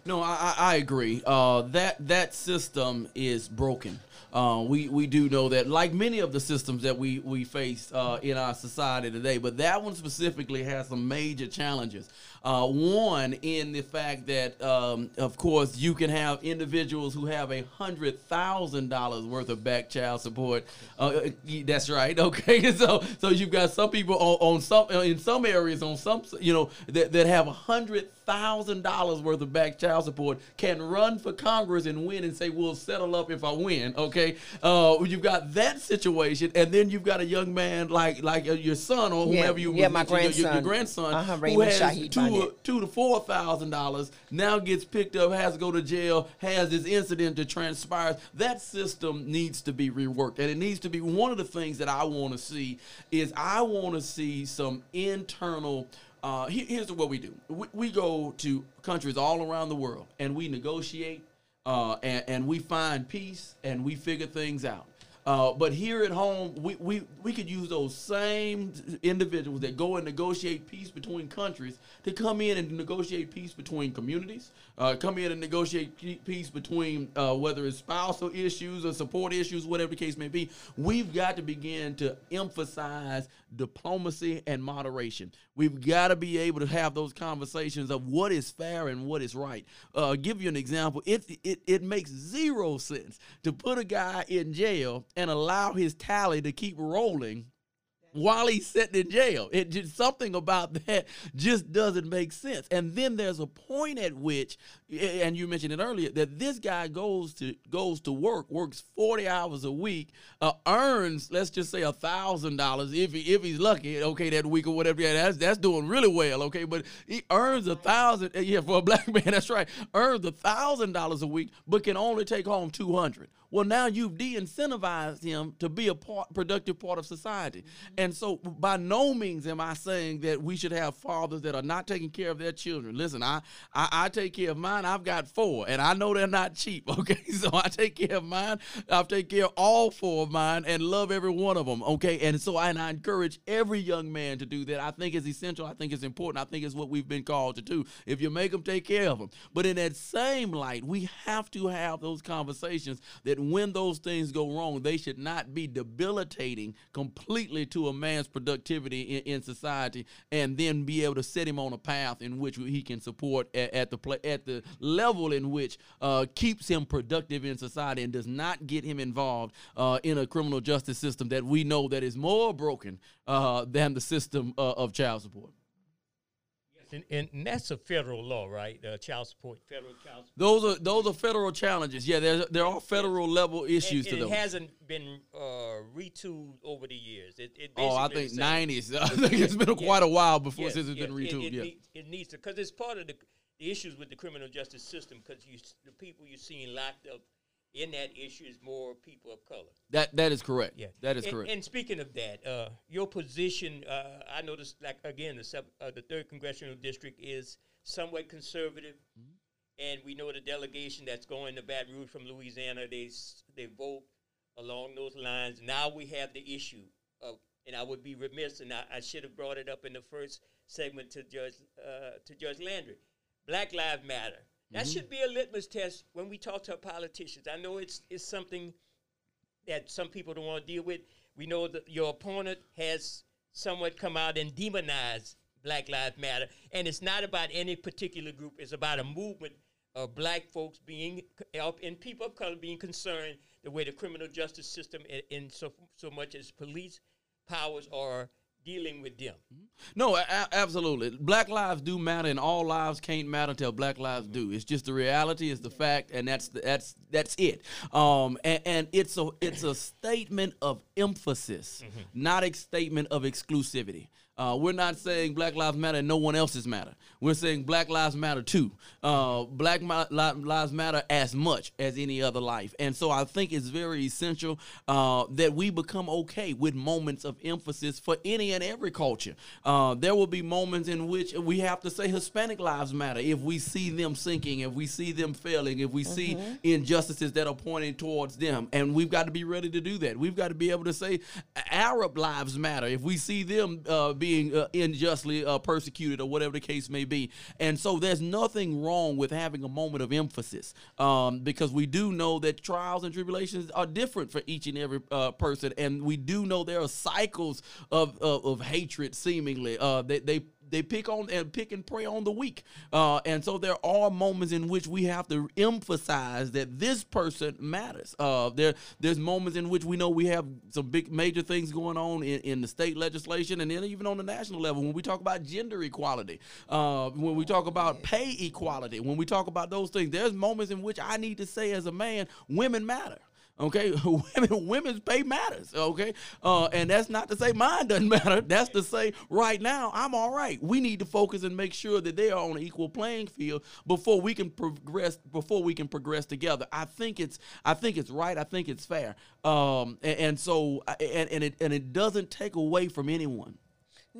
No, I, I agree. Uh, that that system is broken. Uh, we we do know that, like many of the systems that we we face uh, in our society today, but that one specifically has some major challenges. Uh, one in the fact that, um, of course, you can have individuals who have a hundred thousand dollars worth of back child support. Uh, uh that's right. Okay, so so you've got some people on, on some in some areas on some you know that, that have a hundred thousand dollars worth of back child support can run for Congress and win and say we'll settle up if I win. Uh, you've got that situation, and then you've got a young man like like uh, your son or whomever yeah, you yeah, my grandson, your, your, grandson. uh-huh, who has Shahid two, two to four thousand dollars now gets picked up, has to go to jail, has this incident that transpires. That system needs to be reworked, and it needs to be one of the things that I want to see is I want to see some internal uh, here's what we do. We, we, go to countries all around the world and we negotiate uh, and, and, we find peace and we figure things out. Uh, but here at home, we, we, we could use those same individuals that go and negotiate peace between countries to come in and negotiate peace between communities, uh, come in and negotiate peace between uh, whether it's spousal issues or support issues, whatever the case may be. We've got to begin to emphasize diplomacy and moderation. We've got to be able to have those conversations of what is fair and what is right. Uh, give you an example. It, it, it makes zero sense to put a guy in jail and allow his tally to keep rolling while he's sitting in jail. It just something about that just doesn't make sense. And then there's a point at which, and you mentioned it earlier, that this guy goes to goes to work, works 40 hours a week, uh, earns let's just say a thousand dollars if he if he's lucky, okay, that week or whatever. Yeah, that's that's doing really well, okay. But he earns a thousand, yeah, for a black man, that's right, earns a thousand dollars a week, but can only take home two hundred. Well, now you've de-incentivized him to be a part, productive part of society. Mm-hmm. And so, by no means am I saying that we should have fathers that are not taking care of their children. Listen, I I, I take care of mine. I've got four, and I know they're not cheap. Okay, so I take care of mine. I take care of all four of mine and love every one of them. Okay, and so I, and I encourage every young man to do that. I think it's essential. I think it's important. I think it's what we've been called to do. If you make them, take care of them. But in that same light, we have to have those conversations that when those things go wrong, they should not be debilitating completely to a man's productivity in, in society, and then be able to set him on a path in which he can support at, at the at the level in which uh, keeps him productive in society and does not get him involved uh, in a criminal justice system that we know that is more broken uh, than the system uh, of child support. And, and, that's a federal law, right? Uh, child support, federal child support. Those are those are federal challenges. Yeah, there there are federal level issues and, to and those. it hasn't been uh, retooled over the years. It, it Oh, I think nineties. I think it's been quite a while before Yes, since it's yes, been it- retooled. It, yeah. need- it needs to because it's part of the, the issues with the criminal justice system. Because you, the people you're seeing locked up in that issue is more people of color. That that is correct. Yeah, that is and, correct. And speaking of that, uh, your position, uh, I noticed, like again, the sub, uh, the third congressional district is somewhat conservative, Mm-hmm. and we know the delegation that's going to Baton Rouge from Louisiana, they they vote along those lines. Now we have the issue of, and I would be remiss, and I, I should have brought it up in the first segment to Judge uh, to Judge Landry. Black Lives Matter. That Mhm. should be a litmus test when we talk to our politicians. I know it's it's something that some people don't want to deal with. We know that your opponent has somewhat come out and demonized Black Lives Matter, and it's not about any particular group. It's about a movement of black folks being and people of color being concerned the way the criminal justice system, in so so much as police powers are dealing with them. No, a- absolutely. Black lives do matter, and all lives can't matter until Black lives do. It's just the reality, it's the fact, and that's the, that's that's it. Um, and, and it's a it's a statement of emphasis, not a statement of exclusivity. Uh, we're not saying Black Lives Matter and no one else's matter. We're saying Black Lives Matter too. Uh, Black Lives Matter as much as any other life. And so I think it's very essential uh, that we become okay with moments of emphasis for any and every culture. Uh, there will be moments in which we have to say Hispanic Lives Matter if we see them sinking, if we see them failing, if we see Mhm. injustices that are pointing towards them. And we've got to be ready to do that. We've got to be able to say Arab lives matter if we see them uh, being uh, unjustly uh, persecuted or whatever the case may be. And so there's nothing wrong with having a moment of emphasis um, because we do know that trials and tribulations are different for each and every uh, person. And we do know there are cycles of, of, of hatred seemingly. Uh, they, they they pick on and pick and prey on the weak. Uh, and so there are moments in which we have to emphasize that this person matters. Uh, there there's moments in which we know we have some big major things going on in, in the state legislation and then even on the national level when we talk about gender equality, uh, when we talk about pay equality, when we talk about those things, there's moments in which I need to say as a man, women matter. Okay, women women's pay matters. Okay, uh, and that's not to say mine doesn't matter. That's to say right now I'm all right. We need to focus and make sure that they are on an equal playing field before we can progress. Before we can progress together. I think it's I think it's right. I think it's fair. Um, and, and so and, and it and it doesn't take away from anyone.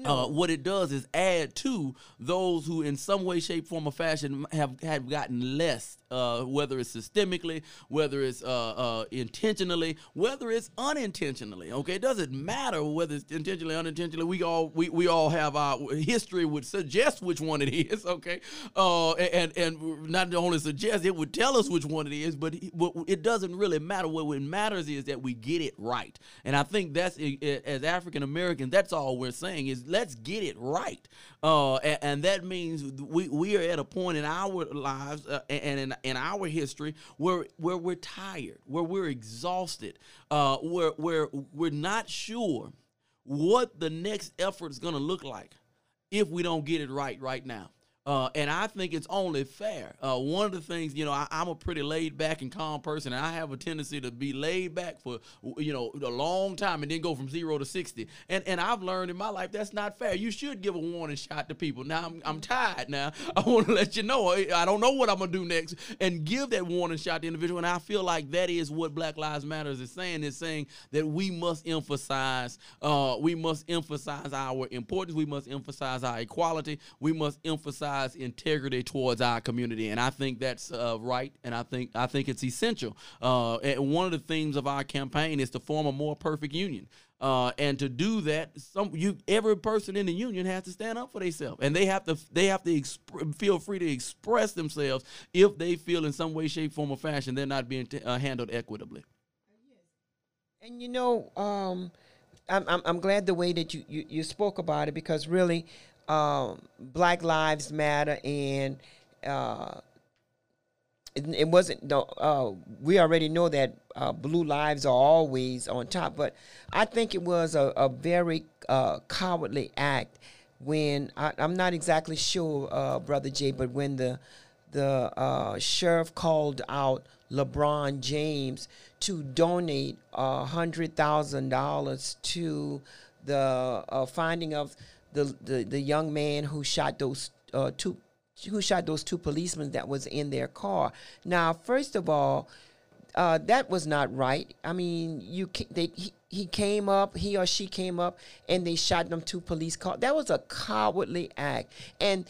Uh, what it does is add to those who, in some way, shape, form, or fashion, have have gotten less. Uh, whether it's systemically, whether it's uh, uh, intentionally, whether it's unintentionally. Okay, it doesn't matter whether it's intentionally, unintentionally. We all we, we all have our history would suggest which one it is. Okay, uh, and and not only suggest it would tell us which one it is, but it, doesn't really matter. What matters is that we get it right, and I think that's as African Americans, that's all we're saying is let's get it right, uh, and, and that means we we are at a point in our lives uh, and in in our history where where we're tired, where we're exhausted, uh, where where we're not sure what the next effort is going to look like if we don't get it right right now. Uh, and I think it's only fair. Uh, one of the things, you know, I, I'm a pretty laid back and calm person, and I have a tendency to be laid back for, you know, a long time and then go from zero to 60. And and I've learned in my life that's not fair. You should give a warning shot to people. Now, I'm, I'm tired now. I want to let you know. I don't know what I'm going to do next. And give that warning shot to the individual. And I feel like that is what Black Lives Matters is saying, is saying that we must emphasize, uh, we must emphasize our importance. We must emphasize our equality. We must emphasize integrity towards our community, and I think that's uh, right. And I think I think it's essential. Uh, and one of the themes of our campaign is to form a more perfect union. Uh, and to do that, some you every person in the union has to stand up for themselves, and they have to they have to exp- feel free to express themselves if they feel in some way, shape, form, or fashion they're not being t- uh, handled equitably. And you know, um, I'm, I'm I'm glad the way that you, you, you spoke about it because really, um, Black Lives Matter and uh, it, it wasn't. Uh, we already know that uh, blue lives are always on top, but I think it was a, a very uh, cowardly act when I, I'm not exactly sure, uh, brother Jay, but when the the uh, sheriff called out LeBron James to donate hundred thousand dollars to the finding of the, the the young man who shot those uh, two who shot those two policemen that was in their car. Now, first of all, uh, that was not right. I mean, you they he, he came up, he or she came up, and they shot them two police cars. That was a cowardly act. And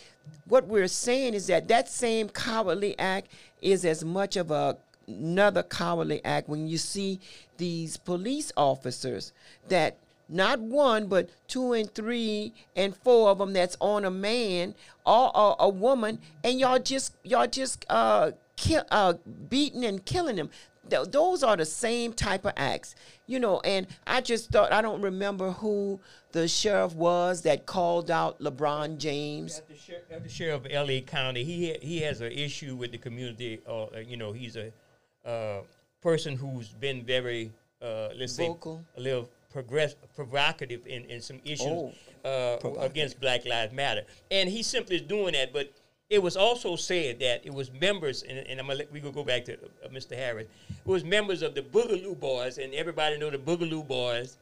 what we're saying is that that same cowardly act is as much of a another cowardly act when you see these police officers that not one but two and three and four of them that's on a man or, or a woman and y'all just y'all just uh kill uh beating and killing them Th- those are the same type of acts you know and i just thought i don't remember who the sheriff was that called out lebron james The sheriff, the sheriff of L.A. County, he ha- he has an issue with the community. Uh, you know, he's a uh, person who's been very, uh, let's Vocal. say, a little progress provocative in, in some issues Oh, uh, against Black Lives Matter, and he simply is doing that. But it was also said that it was members, and, and I'm gonna let, we gonna go back to uh, Mr. Harris. It was members of the Boogaloo Boys, and everybody know the Boogaloo Boys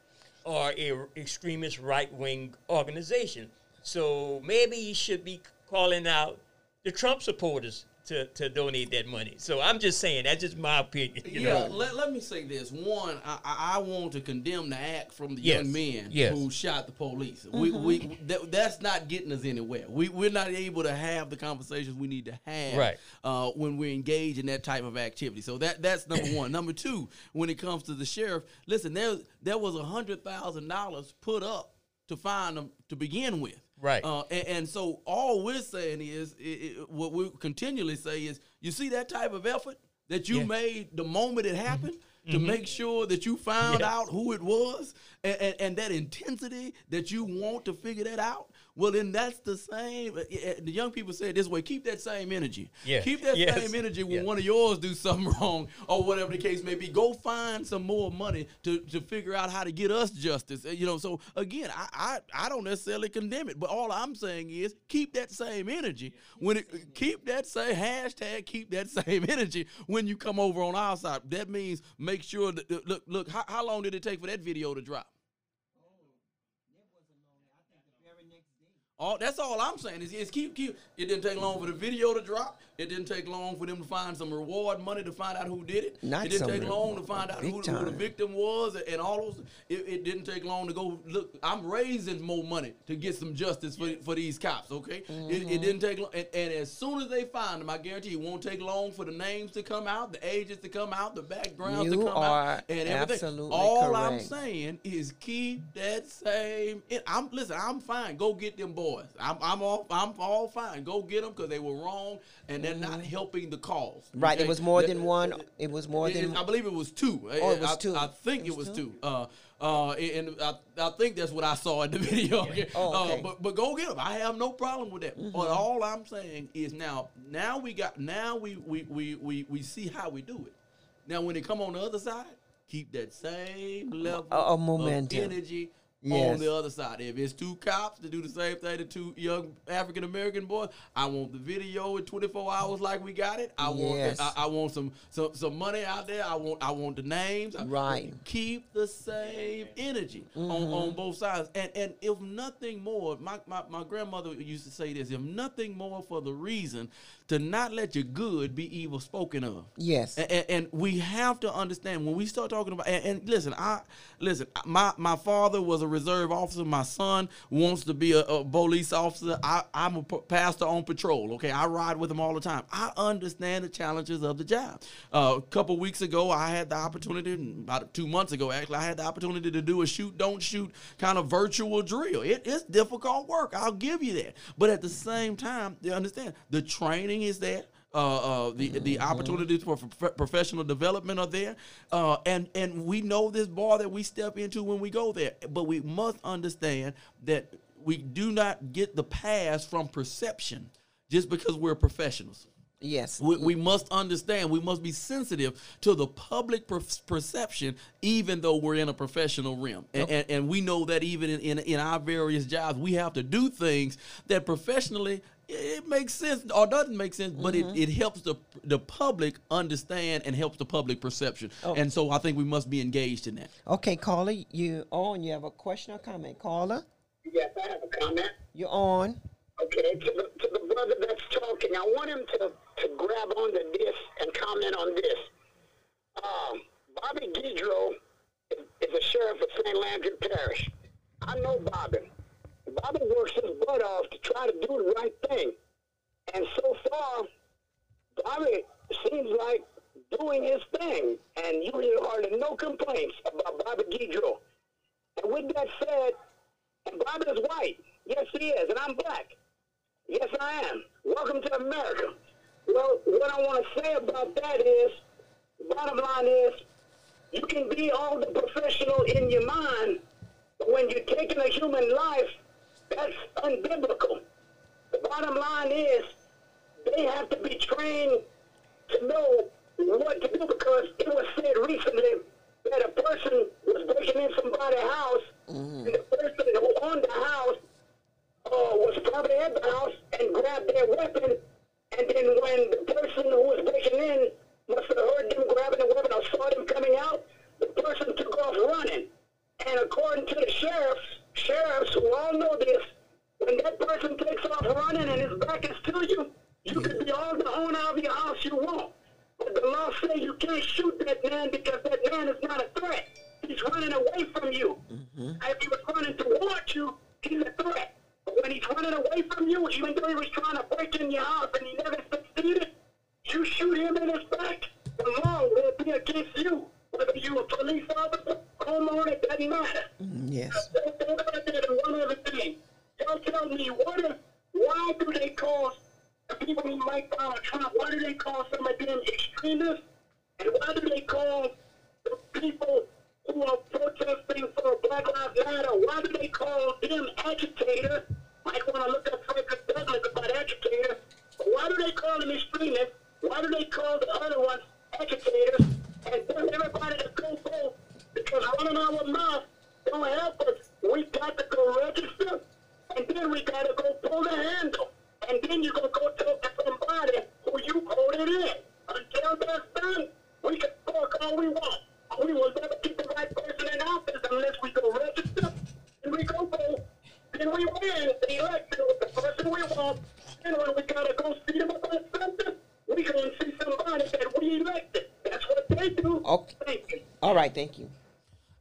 are a r- extremist right wing organization. So maybe he should be calling out the Trump supporters to, to donate that money. So I'm just saying that's just my opinion. You yeah, know? let, let me say this. One, I, I I want to condemn the act from the Yes, young men yes. who shot the police. We, Mhm. we that, that's not getting us anywhere. We we're not able to have the conversations we need to have Right. uh, when we engage in that type of activity. So that that's number one. number two, when it comes to the sheriff, listen, there there was a hundred thousand dollars put up to find them to begin with. Right. Uh, and, and so all we're saying is, i i what we continually say is, you see that type of effort that you Yeah. made the moment it happened to Mhm. make sure that you found Yes. out who it was, and, and, and that intensity that you want to figure that out. Well, then that's the same. uh, uh, The young people say it this way: keep that same energy. Yes. Keep that Yes. same energy when Yes. one of yours do something wrong or whatever the case may be. Go find some more money to, to figure out how to get us justice. Uh, You know, so again, I, I I don't necessarily condemn it, but all I'm saying is keep that same energy when it keep that same hashtag keep that same energy when you come over on our side. That means make sure that look look how, how long did it take for that video to drop? All that's all I'm saying is, is keep keep. It didn't take long for the video to drop. It didn't take long for them to find some reward money to find out who did it. Not it didn't take long to find out who, who the victim was and all those. It, it didn't take long to go look. I'm raising more money to get some justice for for these cops. Okay, it, Mm-hmm. it didn't take long. And, and as soon as they find them, I guarantee it won't take long for the names to come out, the ages to come out, the backgrounds to come out, and everything. all I'm saying is keep that same. It, I'm listen. I'm fine. Go get them boys. I'm I'm all I'm all fine. Go get them because they were wrong and they're not helping the cause. Mm-hmm. Right, it was more than one. It was more it- than. I believe it was two. Oh, it was I, two. I think it was, two. Uh, uh, and I, I think that's what I saw in the video. Okay. Oh, okay. Uh, but but go get them. I have no problem with that. Mhm. But all I'm saying is now now we got now we we we we, we see how we do it. Now when they come on the other side, keep that same level of momentum. energy on the other side. If it's two cops to do the same thing to two young African American boys, I want the video in 24 hours like we got it. I want Yes. I, I want some, some some money out there. I want I want the names. Right. Keep the same energy on, Mhm. on both sides. And and if nothing more, my, my, my grandmother used to say this, if nothing more for the reason to not let your good be evil spoken of. Yes. And, and, and we have to understand when we start talking about and, and listen, I listen. My my father was a reserve officer. My son wants to be a, a police officer. I, I'm a pastor on patrol. Okay, I ride with him all the time. I understand the challenges of the job. Uh, a couple weeks ago, I had the opportunity. About two months ago, actually, I had the opportunity to do a shoot, don't shoot kind of virtual drill. It, it's difficult work. I'll give you that. But at the same time, you understand the training is there uh, uh, the the opportunities for prof- professional development are there, uh, and and we know this bar that we step into when we go there. But we must understand that we do not get the pass from perception just because we're professionals. Yes. We, we must understand, we must be sensitive to the public per- perception, even though we're in a professional realm. And, and, and we know that even in, in, in our various jobs, we have to do things that professionally it makes sense or doesn't make sense, but Mhm. it, it helps the the public understand and helps the public perception. And so I think we must be engaged in that. Okay, caller, you on? You have a question or comment, caller? Yes, I have a comment. You're on. Okay, to the, to the brother that's talking, I want him to, to grab onto this and comment on this. Um, Bobby Guidroz is, a sheriff of St. Landry Parish. I know Bobby. Bobby works his butt off to try to do the right thing. And so far, Bobby seems like doing his thing. And you hear hardly no complaints about Bobby Guidroz. And with that said, and Bobby is white. Yes, he is. And I'm black. Yes, I am. Welcome to America. Well, what I want to say about that is, bottom line is, you can be all the professional in your mind, but when you're taking a human life, that's unbiblical. The bottom line is, they have to be trained to know what to do because it was said recently that a person was breaking in somebody's house, and the person who owned the house uh, was probably at the house and grabbed their weapon, and then when the person who was breaking in must have heard them grabbing the weapon or saw them coming out, the person took off running. And according to the sheriffs, sheriffs who all know this, when that person takes off running and his back is to you, you can be all the owner of your house you want. But the law says you can't shoot that man because that man is not a threat. He's running away from you. Mm-hmm. If he was running towards you, he's a threat. When he's running away from you, even though he was trying to break in your house and he never succeeded, you shoot him in his back, the law will be against you. Whether you're a police officer, homeowner, it doesn't matter. Mm, yes. And one other thing. Y'all tell me, what if, why do they call the people who like Donald Trump, why do they call some of them extremists? And why do they call the people who are protesting for Black Lives Matter, why do they call them agitators? Might want to look up Frederick Douglass about agitators. Why do they call them extremists? Why do they call the other ones agitators? And tell everybody to go vote because running our mouth don't help us. We got to go register, and then we got to go pull the handle. And then you're going to go talk to somebody who you voted in. Until that's done, we can talk all we want. We will never get the right person in office unless we go register and we go vote. Then we win the election with the person we want. And when we gotta go see them about something, we go and see somebody that we elected. That's what they do. Okay. All right. Thank you.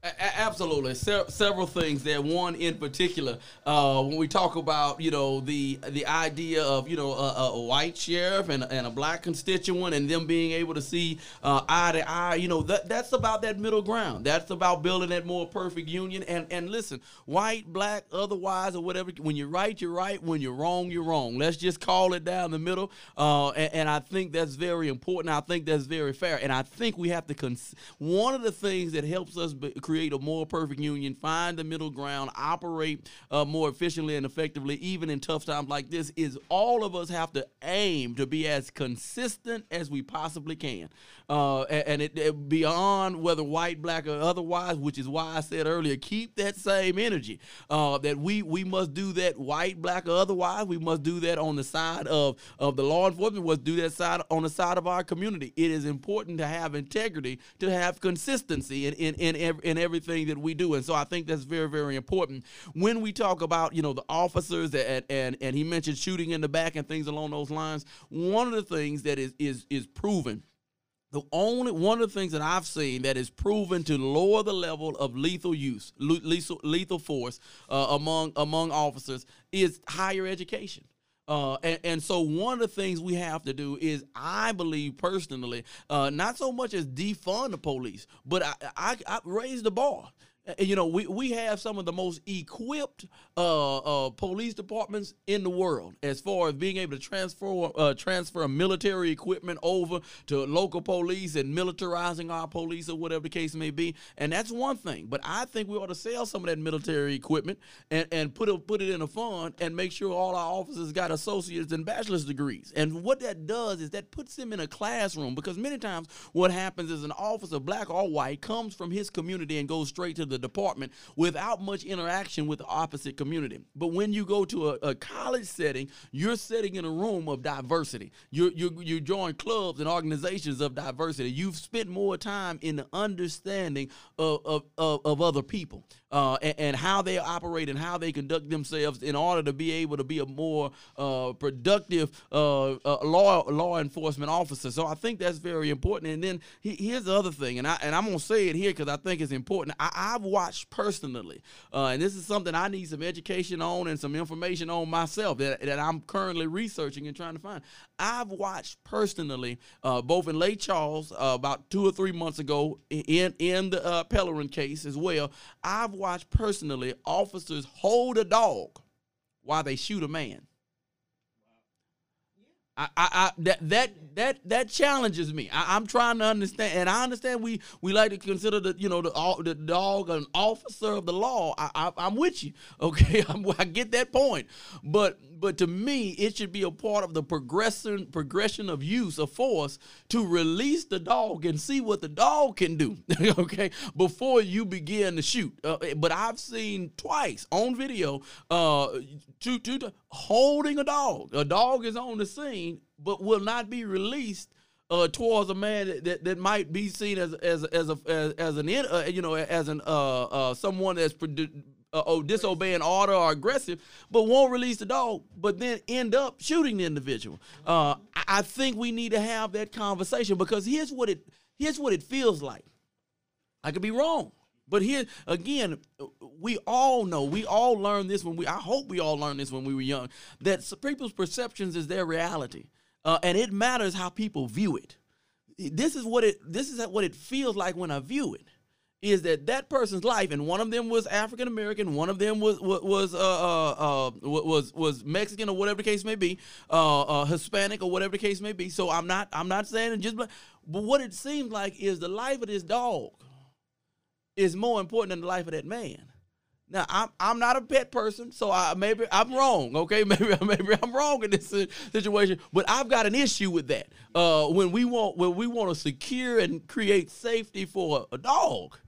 Absolutely, Se- several things there. One in particular, uh, when we talk about you know the the idea of you know a, a white sheriff and, and a black constituent and them being able to see uh, eye to eye, you know that that's about that middle ground. That's about building that more perfect union. And and listen, white, black, otherwise or whatever. When you're right, you're right. When you're wrong, you're wrong. Let's just call it down the middle. Uh, and, and I think that's very important. I think that's very fair. And I think we have to. Cons- one of the things that helps us be- create a more perfect union, find the middle ground, operate uh, more efficiently and effectively, even in tough times like this, is all of us have to aim to be as consistent as we possibly can. Uh, and and it, it beyond whether white, black, or otherwise, which is why I said earlier, keep that same energy. Uh, that we we must do that white, black, or otherwise. We must do that on the side of of the law enforcement. We must do that side on the side of our community. It is important to have integrity, to have consistency in in in, ev- in everything that we do. And so I think that's very very important when we talk about you know the officers and and and he mentioned shooting in the back and things along those lines. One of the things that is is is proven the only one of the things that I've seen that is proven to lower the level of lethal use, lethal, lethal force uh, among among officers is higher education. Uh, and, and so one of the things we have to do is, I believe personally, uh, not so much as defund the police, but I, I, I raise the bar. You know, we, we have some of the most equipped uh, uh, police departments in the world as far as being able to transfer uh, transfer military equipment over to local police and militarizing our police or whatever the case may be. And that's one thing. But I think we ought to sell some of that military equipment and, and put it, put it in a fund and make sure all our officers got associates and bachelor's degrees. And what that does is that puts them in a classroom because many times what happens is an officer, black or white, comes from his community and goes straight to the department without much interaction with the opposite community. But when you go to a, a college setting, you're sitting in a room of diversity. You you you join clubs and organizations of diversity. You've spent more time in the understanding of of, of, of other people uh, and, and how they operate and how they conduct themselves in order to be able to be a more uh, productive uh, uh, law law enforcement officer. So I think that's very important. And then he, here's the other thing, and I and I'm gonna say it here because I think it's important. I, I've watched personally, uh, and this is something I need some education on and some information on myself that, that I'm currently researching and trying to find. I've watched personally, uh, both in Lake Charles uh, about two or three months ago, in in the uh, Pellerin case as well. I've watched personally officers hold a dog while they shoot a man. I, I, I that that that that challenges me. I, I'm trying to understand, and I understand we we like to consider the you know the the dog an officer of the law. I, I I'm with you, okay. I'm, I get that point, but but to me, it should be a part of the progression progression of use of force to release the dog and see what the dog can do, okay, before you begin to shoot. Uh, but I've seen twice on video, uh, two two holding a dog. A dog is on the scene, but will not be released uh, towards a man that, that, that might be seen as as as a as, as an uh, you know as an uh, uh someone that's uh, oh, disobeying order or aggressive, but won't release the dog, but then end up shooting the individual. Uh, I, think we need to have that conversation because here's what it here's what it feels like. I could be wrong. But here again, we all know, we all learned this when we I hope we all learned this when we were young, that people's perceptions is their reality. Uh, and it matters how people view it. This is what it this is what it feels like when I view it. Is that that person's life, and one of them was African American, one of them was was uh, uh, uh, was was Mexican or whatever the case may be, uh, uh, Hispanic or whatever the case may be. So I'm not I'm not saying just, but what it seems like is the life of this dog is more important than the life of that man. Now I'm I'm not a pet person, so I maybe I'm wrong. Okay, maybe maybe I'm wrong in this situation, but I've got an issue with that. When we want when we want to secure and create safety for a, a dog,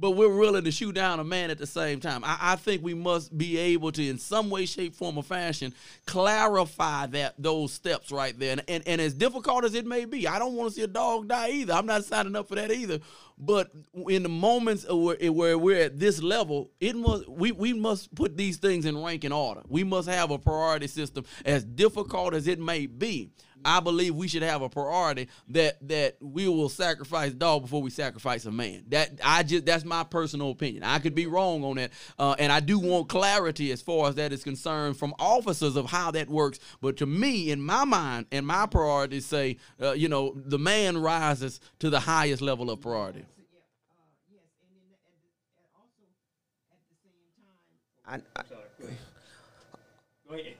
but we're willing to shoot down a man at the same time. I, I think we must be able to, in some way, shape, form, or fashion, clarify that those steps right there. And, and, and as difficult as it may be, I don't want to see a dog die either. I'm not signing up for that either. But in the moments where, where we're at this level, it must we, we must put these things in ranking order. We must have a priority system, as difficult as it may be. I believe we should have a priority that that we will sacrifice dog before we sacrifice a man. That I just that's my personal opinion. I could be wrong on that, uh, and I do want clarity as far as that is concerned from officers of how that works. But to me, in my mind, and my priorities say, uh, you know, the man rises to the highest level of priority. I, I, Go ahead.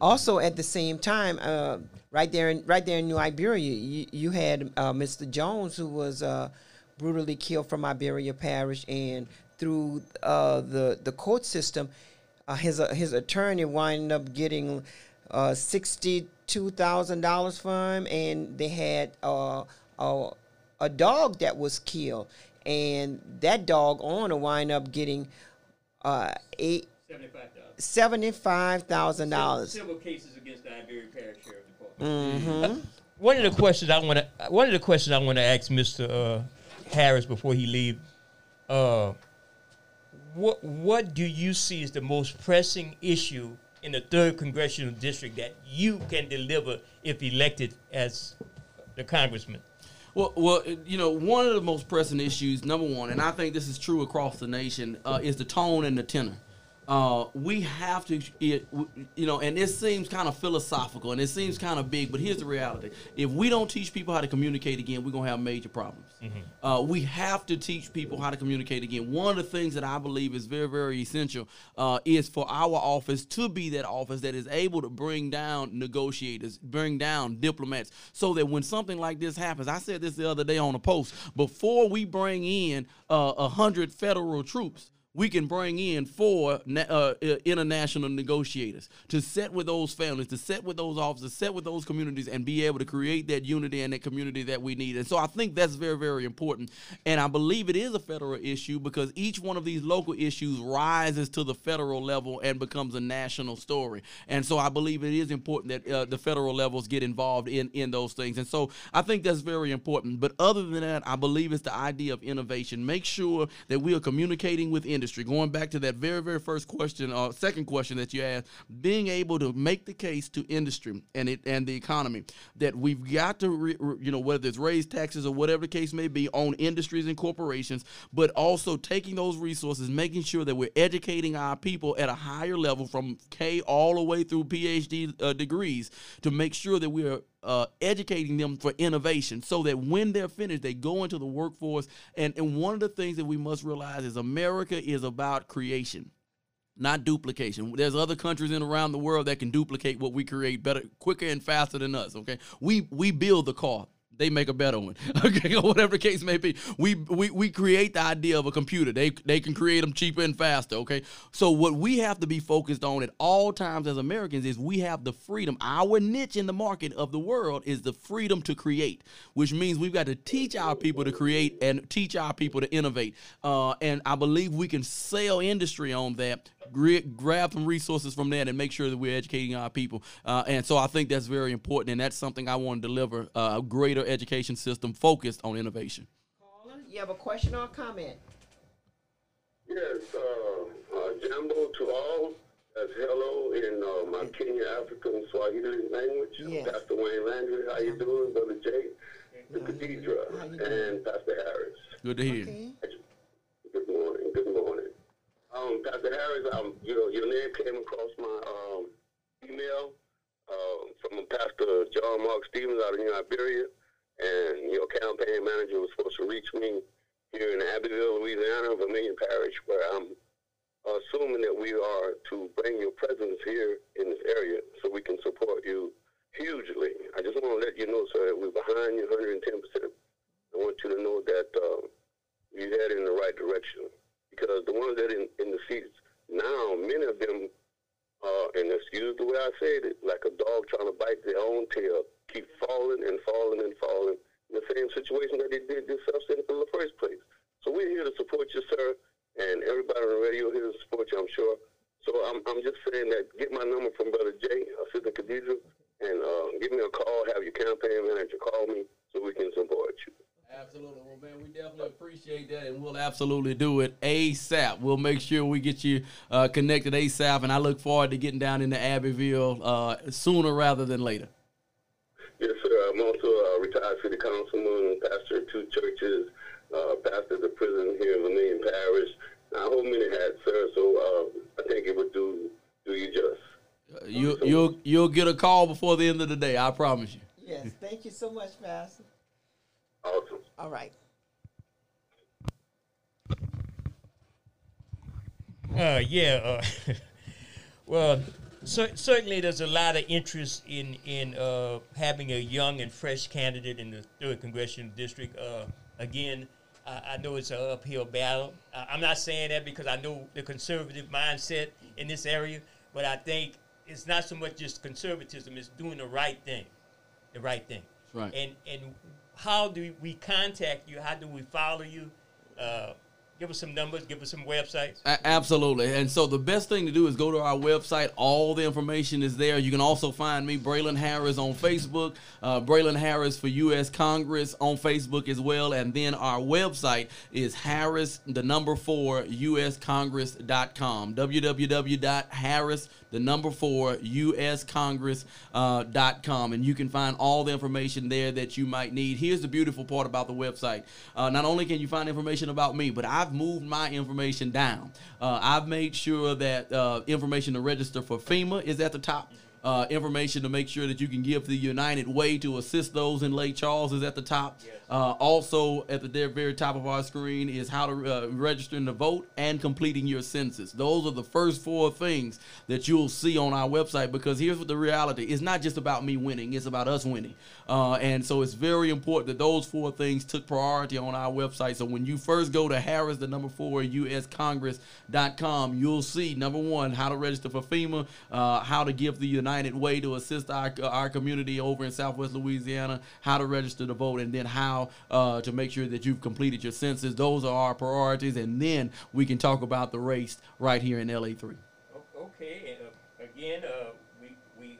also at the same time, uh, right there in right there in New Iberia, you, you had uh, Mr. Jones who was uh, brutally killed from Iberia Parish, and through uh, the the court system, uh, his uh, his attorney winded up getting uh, sixty two thousand dollars for him, and they had uh, a a dog that was killed, and that dog owner wind up getting uh, eight seventy five thousand dollars. Civil cases against the Iberia Parish Sheriff Department. Mm-hmm. One of the questions I want to one of the questions I want to ask Mr. Uh, Harris before he leave, uh, what what do you see as the most pressing issue in the third congressional district that you can deliver if elected as the congressman? Well, well, you know, one of the most pressing issues, number one, and I think this is true across the nation, uh, is the tone and the tenor. Uh, we have to, it, you know, and this seems kind of philosophical and it seems kind of big, but here's the reality: if we don't teach people how to communicate again, we're gonna have major problems. Uh, we have to teach people how to communicate again. One of the things that I believe is very, very essential uh, is for our office to be that office that is able to bring down negotiators, bring down diplomats, so that when something like this happens, I said this the other day on a post, before we bring in uh, a hundred federal troops we can bring in four uh, international negotiators to set with those families, to set with those officers, set with those communities, and be able to create that unity and that community that we need. And so I think that's very, very important. And I believe it is a federal issue because each one of these local issues rises to the federal level and becomes a national story. And so I believe it is important that uh, the federal levels get involved in in those things. And so I think that's very important. But other than that, I believe it's the idea of innovation. Make sure that we are communicating with industry. Going back to that very, very first question, or uh, second question that you asked, being able to make the case to industry and it and the economy that we've got to, re, re- you know, whether it's raise taxes or whatever the case may be on industries and corporations, but also taking those resources, making sure that we're educating our people at a higher level from K all the way through PhD uh, degrees to make sure that we are uh, educating them for innovation so that when they're finished, they go into the workforce. And, and one of the things that we must realize is America is about creation. Not duplication. There's other countries in around the world that can duplicate what we create better, quicker and faster than us. Okay, we we build the car they make a better one. Okay, or whatever the case may be. We, we we create the idea of a computer. They they can create them cheaper and faster. Okay, so what we have to be focused on at all times as Americans is we have the freedom. Our niche in the market of the world is the freedom to create, which means we've got to teach our people to create and teach our people to innovate. Uh, and I believe we can sell industry on that grab some resources from that and make sure that we're educating our people. Uh, and so I think that's very important, and that's something I want to deliver uh, a greater education system focused on innovation. You have a question or a comment? Yes, uh, uh, Jambo to all. That's hello in uh, my Kenya African Swahili language. Yes. Pastor Wayne Landry, how you doing, Brother Jay? The Cathedra and Pastor Harris. Good to hear. Good morning. Good morning. Um, Pastor Harris, um, you know, your name came across my um, email uh, from Pastor John Mark Stevens out of New Iberia, and your campaign manager was supposed to reach me here in Abbeville, Louisiana, Vermilion Parish, where I'm assuming that we are to bring your presence here in this area so we can support you hugely. I just want to let you know, sir, that we're behind you 110%. I want you to know that uh, you're heading in the right direction because the ones that in, in the seats now, many of them, uh, and excuse the way I said it, like a dog trying to bite their own tail, keep falling and falling and falling in the same situation that they did this substance in the first place. So we're here to support you, sir, and everybody on the radio here to support you, I'm sure. So I'm, I'm just saying that get my number from Brother Jay, Assistant Cathedral, and uh, give me a call, have your campaign manager call me so we can support you. Absolutely. Well, man, we definitely appreciate that, and we'll absolutely do it ASAP. We'll make sure we get you uh, connected ASAP, and I look forward to getting down into Abbeville uh, sooner rather than later. Yes, sir. I'm also a retired city councilman, pastor of two churches, uh, pastor of the prison here in Vermilion Parish. I hold many hats, sir, so uh, I think it would do do you just. You you'll you'll get a call before the end of the day. I promise you. Yes. Thank you so much, Pastor. Awesome. All right. Uh, yeah. Uh, well, cer- certainly there's a lot of interest in in uh, having a young and fresh candidate in the third congressional district. Uh, again, I, I know it's an uphill battle. Uh, I'm not saying that because I know the conservative mindset in this area, but I think it's not so much just conservatism; it's doing the right thing, the right thing. Right. And and how do we contact you? How do we follow you? Uh, give us some numbers. Give us some websites. A- absolutely. And so the best thing to do is go to our website. All the information is there. You can also find me, Braylon Harris, on Facebook. Uh, Braylon Harris for U.S. Congress on Facebook as well. And then our website is Harris, the number four, USCongress.com. www.harris, the number four, USCongress.com. And you can find all the information there that you might need. Here's the beautiful part about the website. Uh, not only can you find information about me, but I've moved my information down. Uh, I've made sure that uh, information to register for FEMA is at the top. Uh, information to make sure that you can give the United Way to assist those in Lake Charles is at the top. Uh, also, at the very, very top of our screen is how to uh, register to vote and completing your census. Those are the first four things that you'll see on our website because here's what the reality it's not just about me winning, it's about us winning. Uh, and so it's very important that those four things took priority on our website. So when you first go to Harris, the number four, USCongress.com, you'll see number one, how to register for FEMA, uh, how to give the United Way to assist our, our community over in Southwest Louisiana, how to register to vote, and then how uh, to make sure that you've completed your census. Those are our priorities. And then we can talk about the race right here in LA3. Okay. Uh, again, uh, we we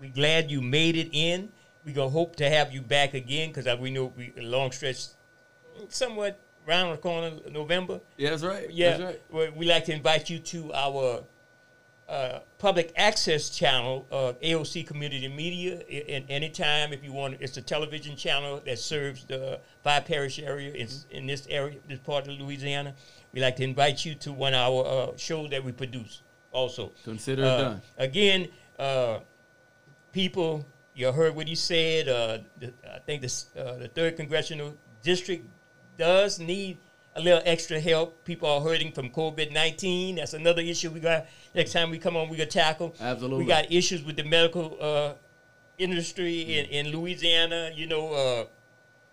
we glad you made it in. We gonna hope to have you back again because we know we long stretch, somewhat round the corner, November. Yeah, that's right. Yeah, That's right. we we like to invite you to our uh, public access channel, uh, AOC Community Media. In, And anytime, if you want, it's a television channel that serves the five parish area in, in this area, this part of Louisiana. We like to invite you to one of our uh, shows that we produce. Also, Consider it Uh, done. Again, uh, people, you heard what he said. Uh, the, I think this, uh, the third congressional district does need a little extra help. People are hurting from COVID nineteen. That's another issue we got. Next time we come on, we're gonna tackle. Absolutely. We got issues with the medical uh, industry in, in Louisiana. You know, uh,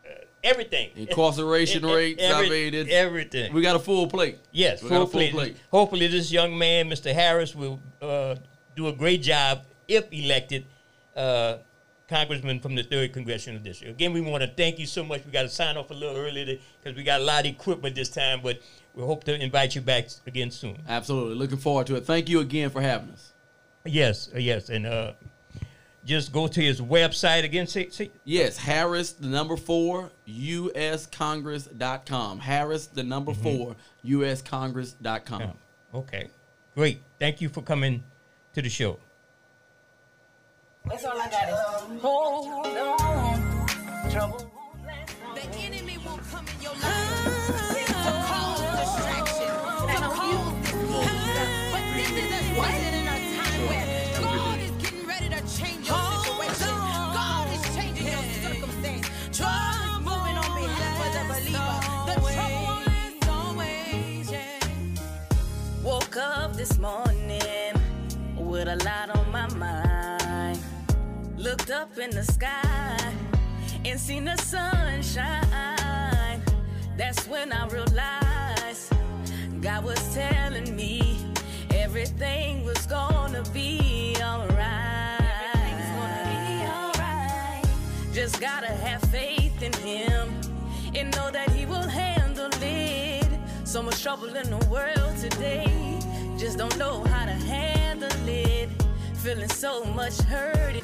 uh, everything. Incarceration rates. I mean, everything. We got a full plate. Yes, we full, got a full plate. plate. Hopefully, this young man, Mr. Harris, will uh, do a great job if elected uh, congressman from the third congressional district. Again, we want to thank you so much. We got to sign off a little early because we got a lot of equipment this time, but we hope to invite you back again soon. Absolutely. Looking forward to it. Thank you again for having us. Yes, uh, yes, and uh, just go to his website again. Say, say, Yes, Harris, the number four, USCongress.com. Harris, the number four, USCongress.com. okay, great. Thank you for coming to the show. That's all I got is hold on. Trouble. The enemy will come in your life to cause distraction, to cause disorder. But this is a season in a time where God is getting ready to change your situation. God is changing your circumstance. God is moving on behalf of the believer. The trouble is always, yeah. Woke up this morning with a lot on. Looked up in the sky and seen the sunshine. That's when I realized God was telling me everything was gonna be alright. Just gotta have faith in Him and know that He will handle it. So much trouble in the world today. Just don't know how to handle it. Feeling so much hurt.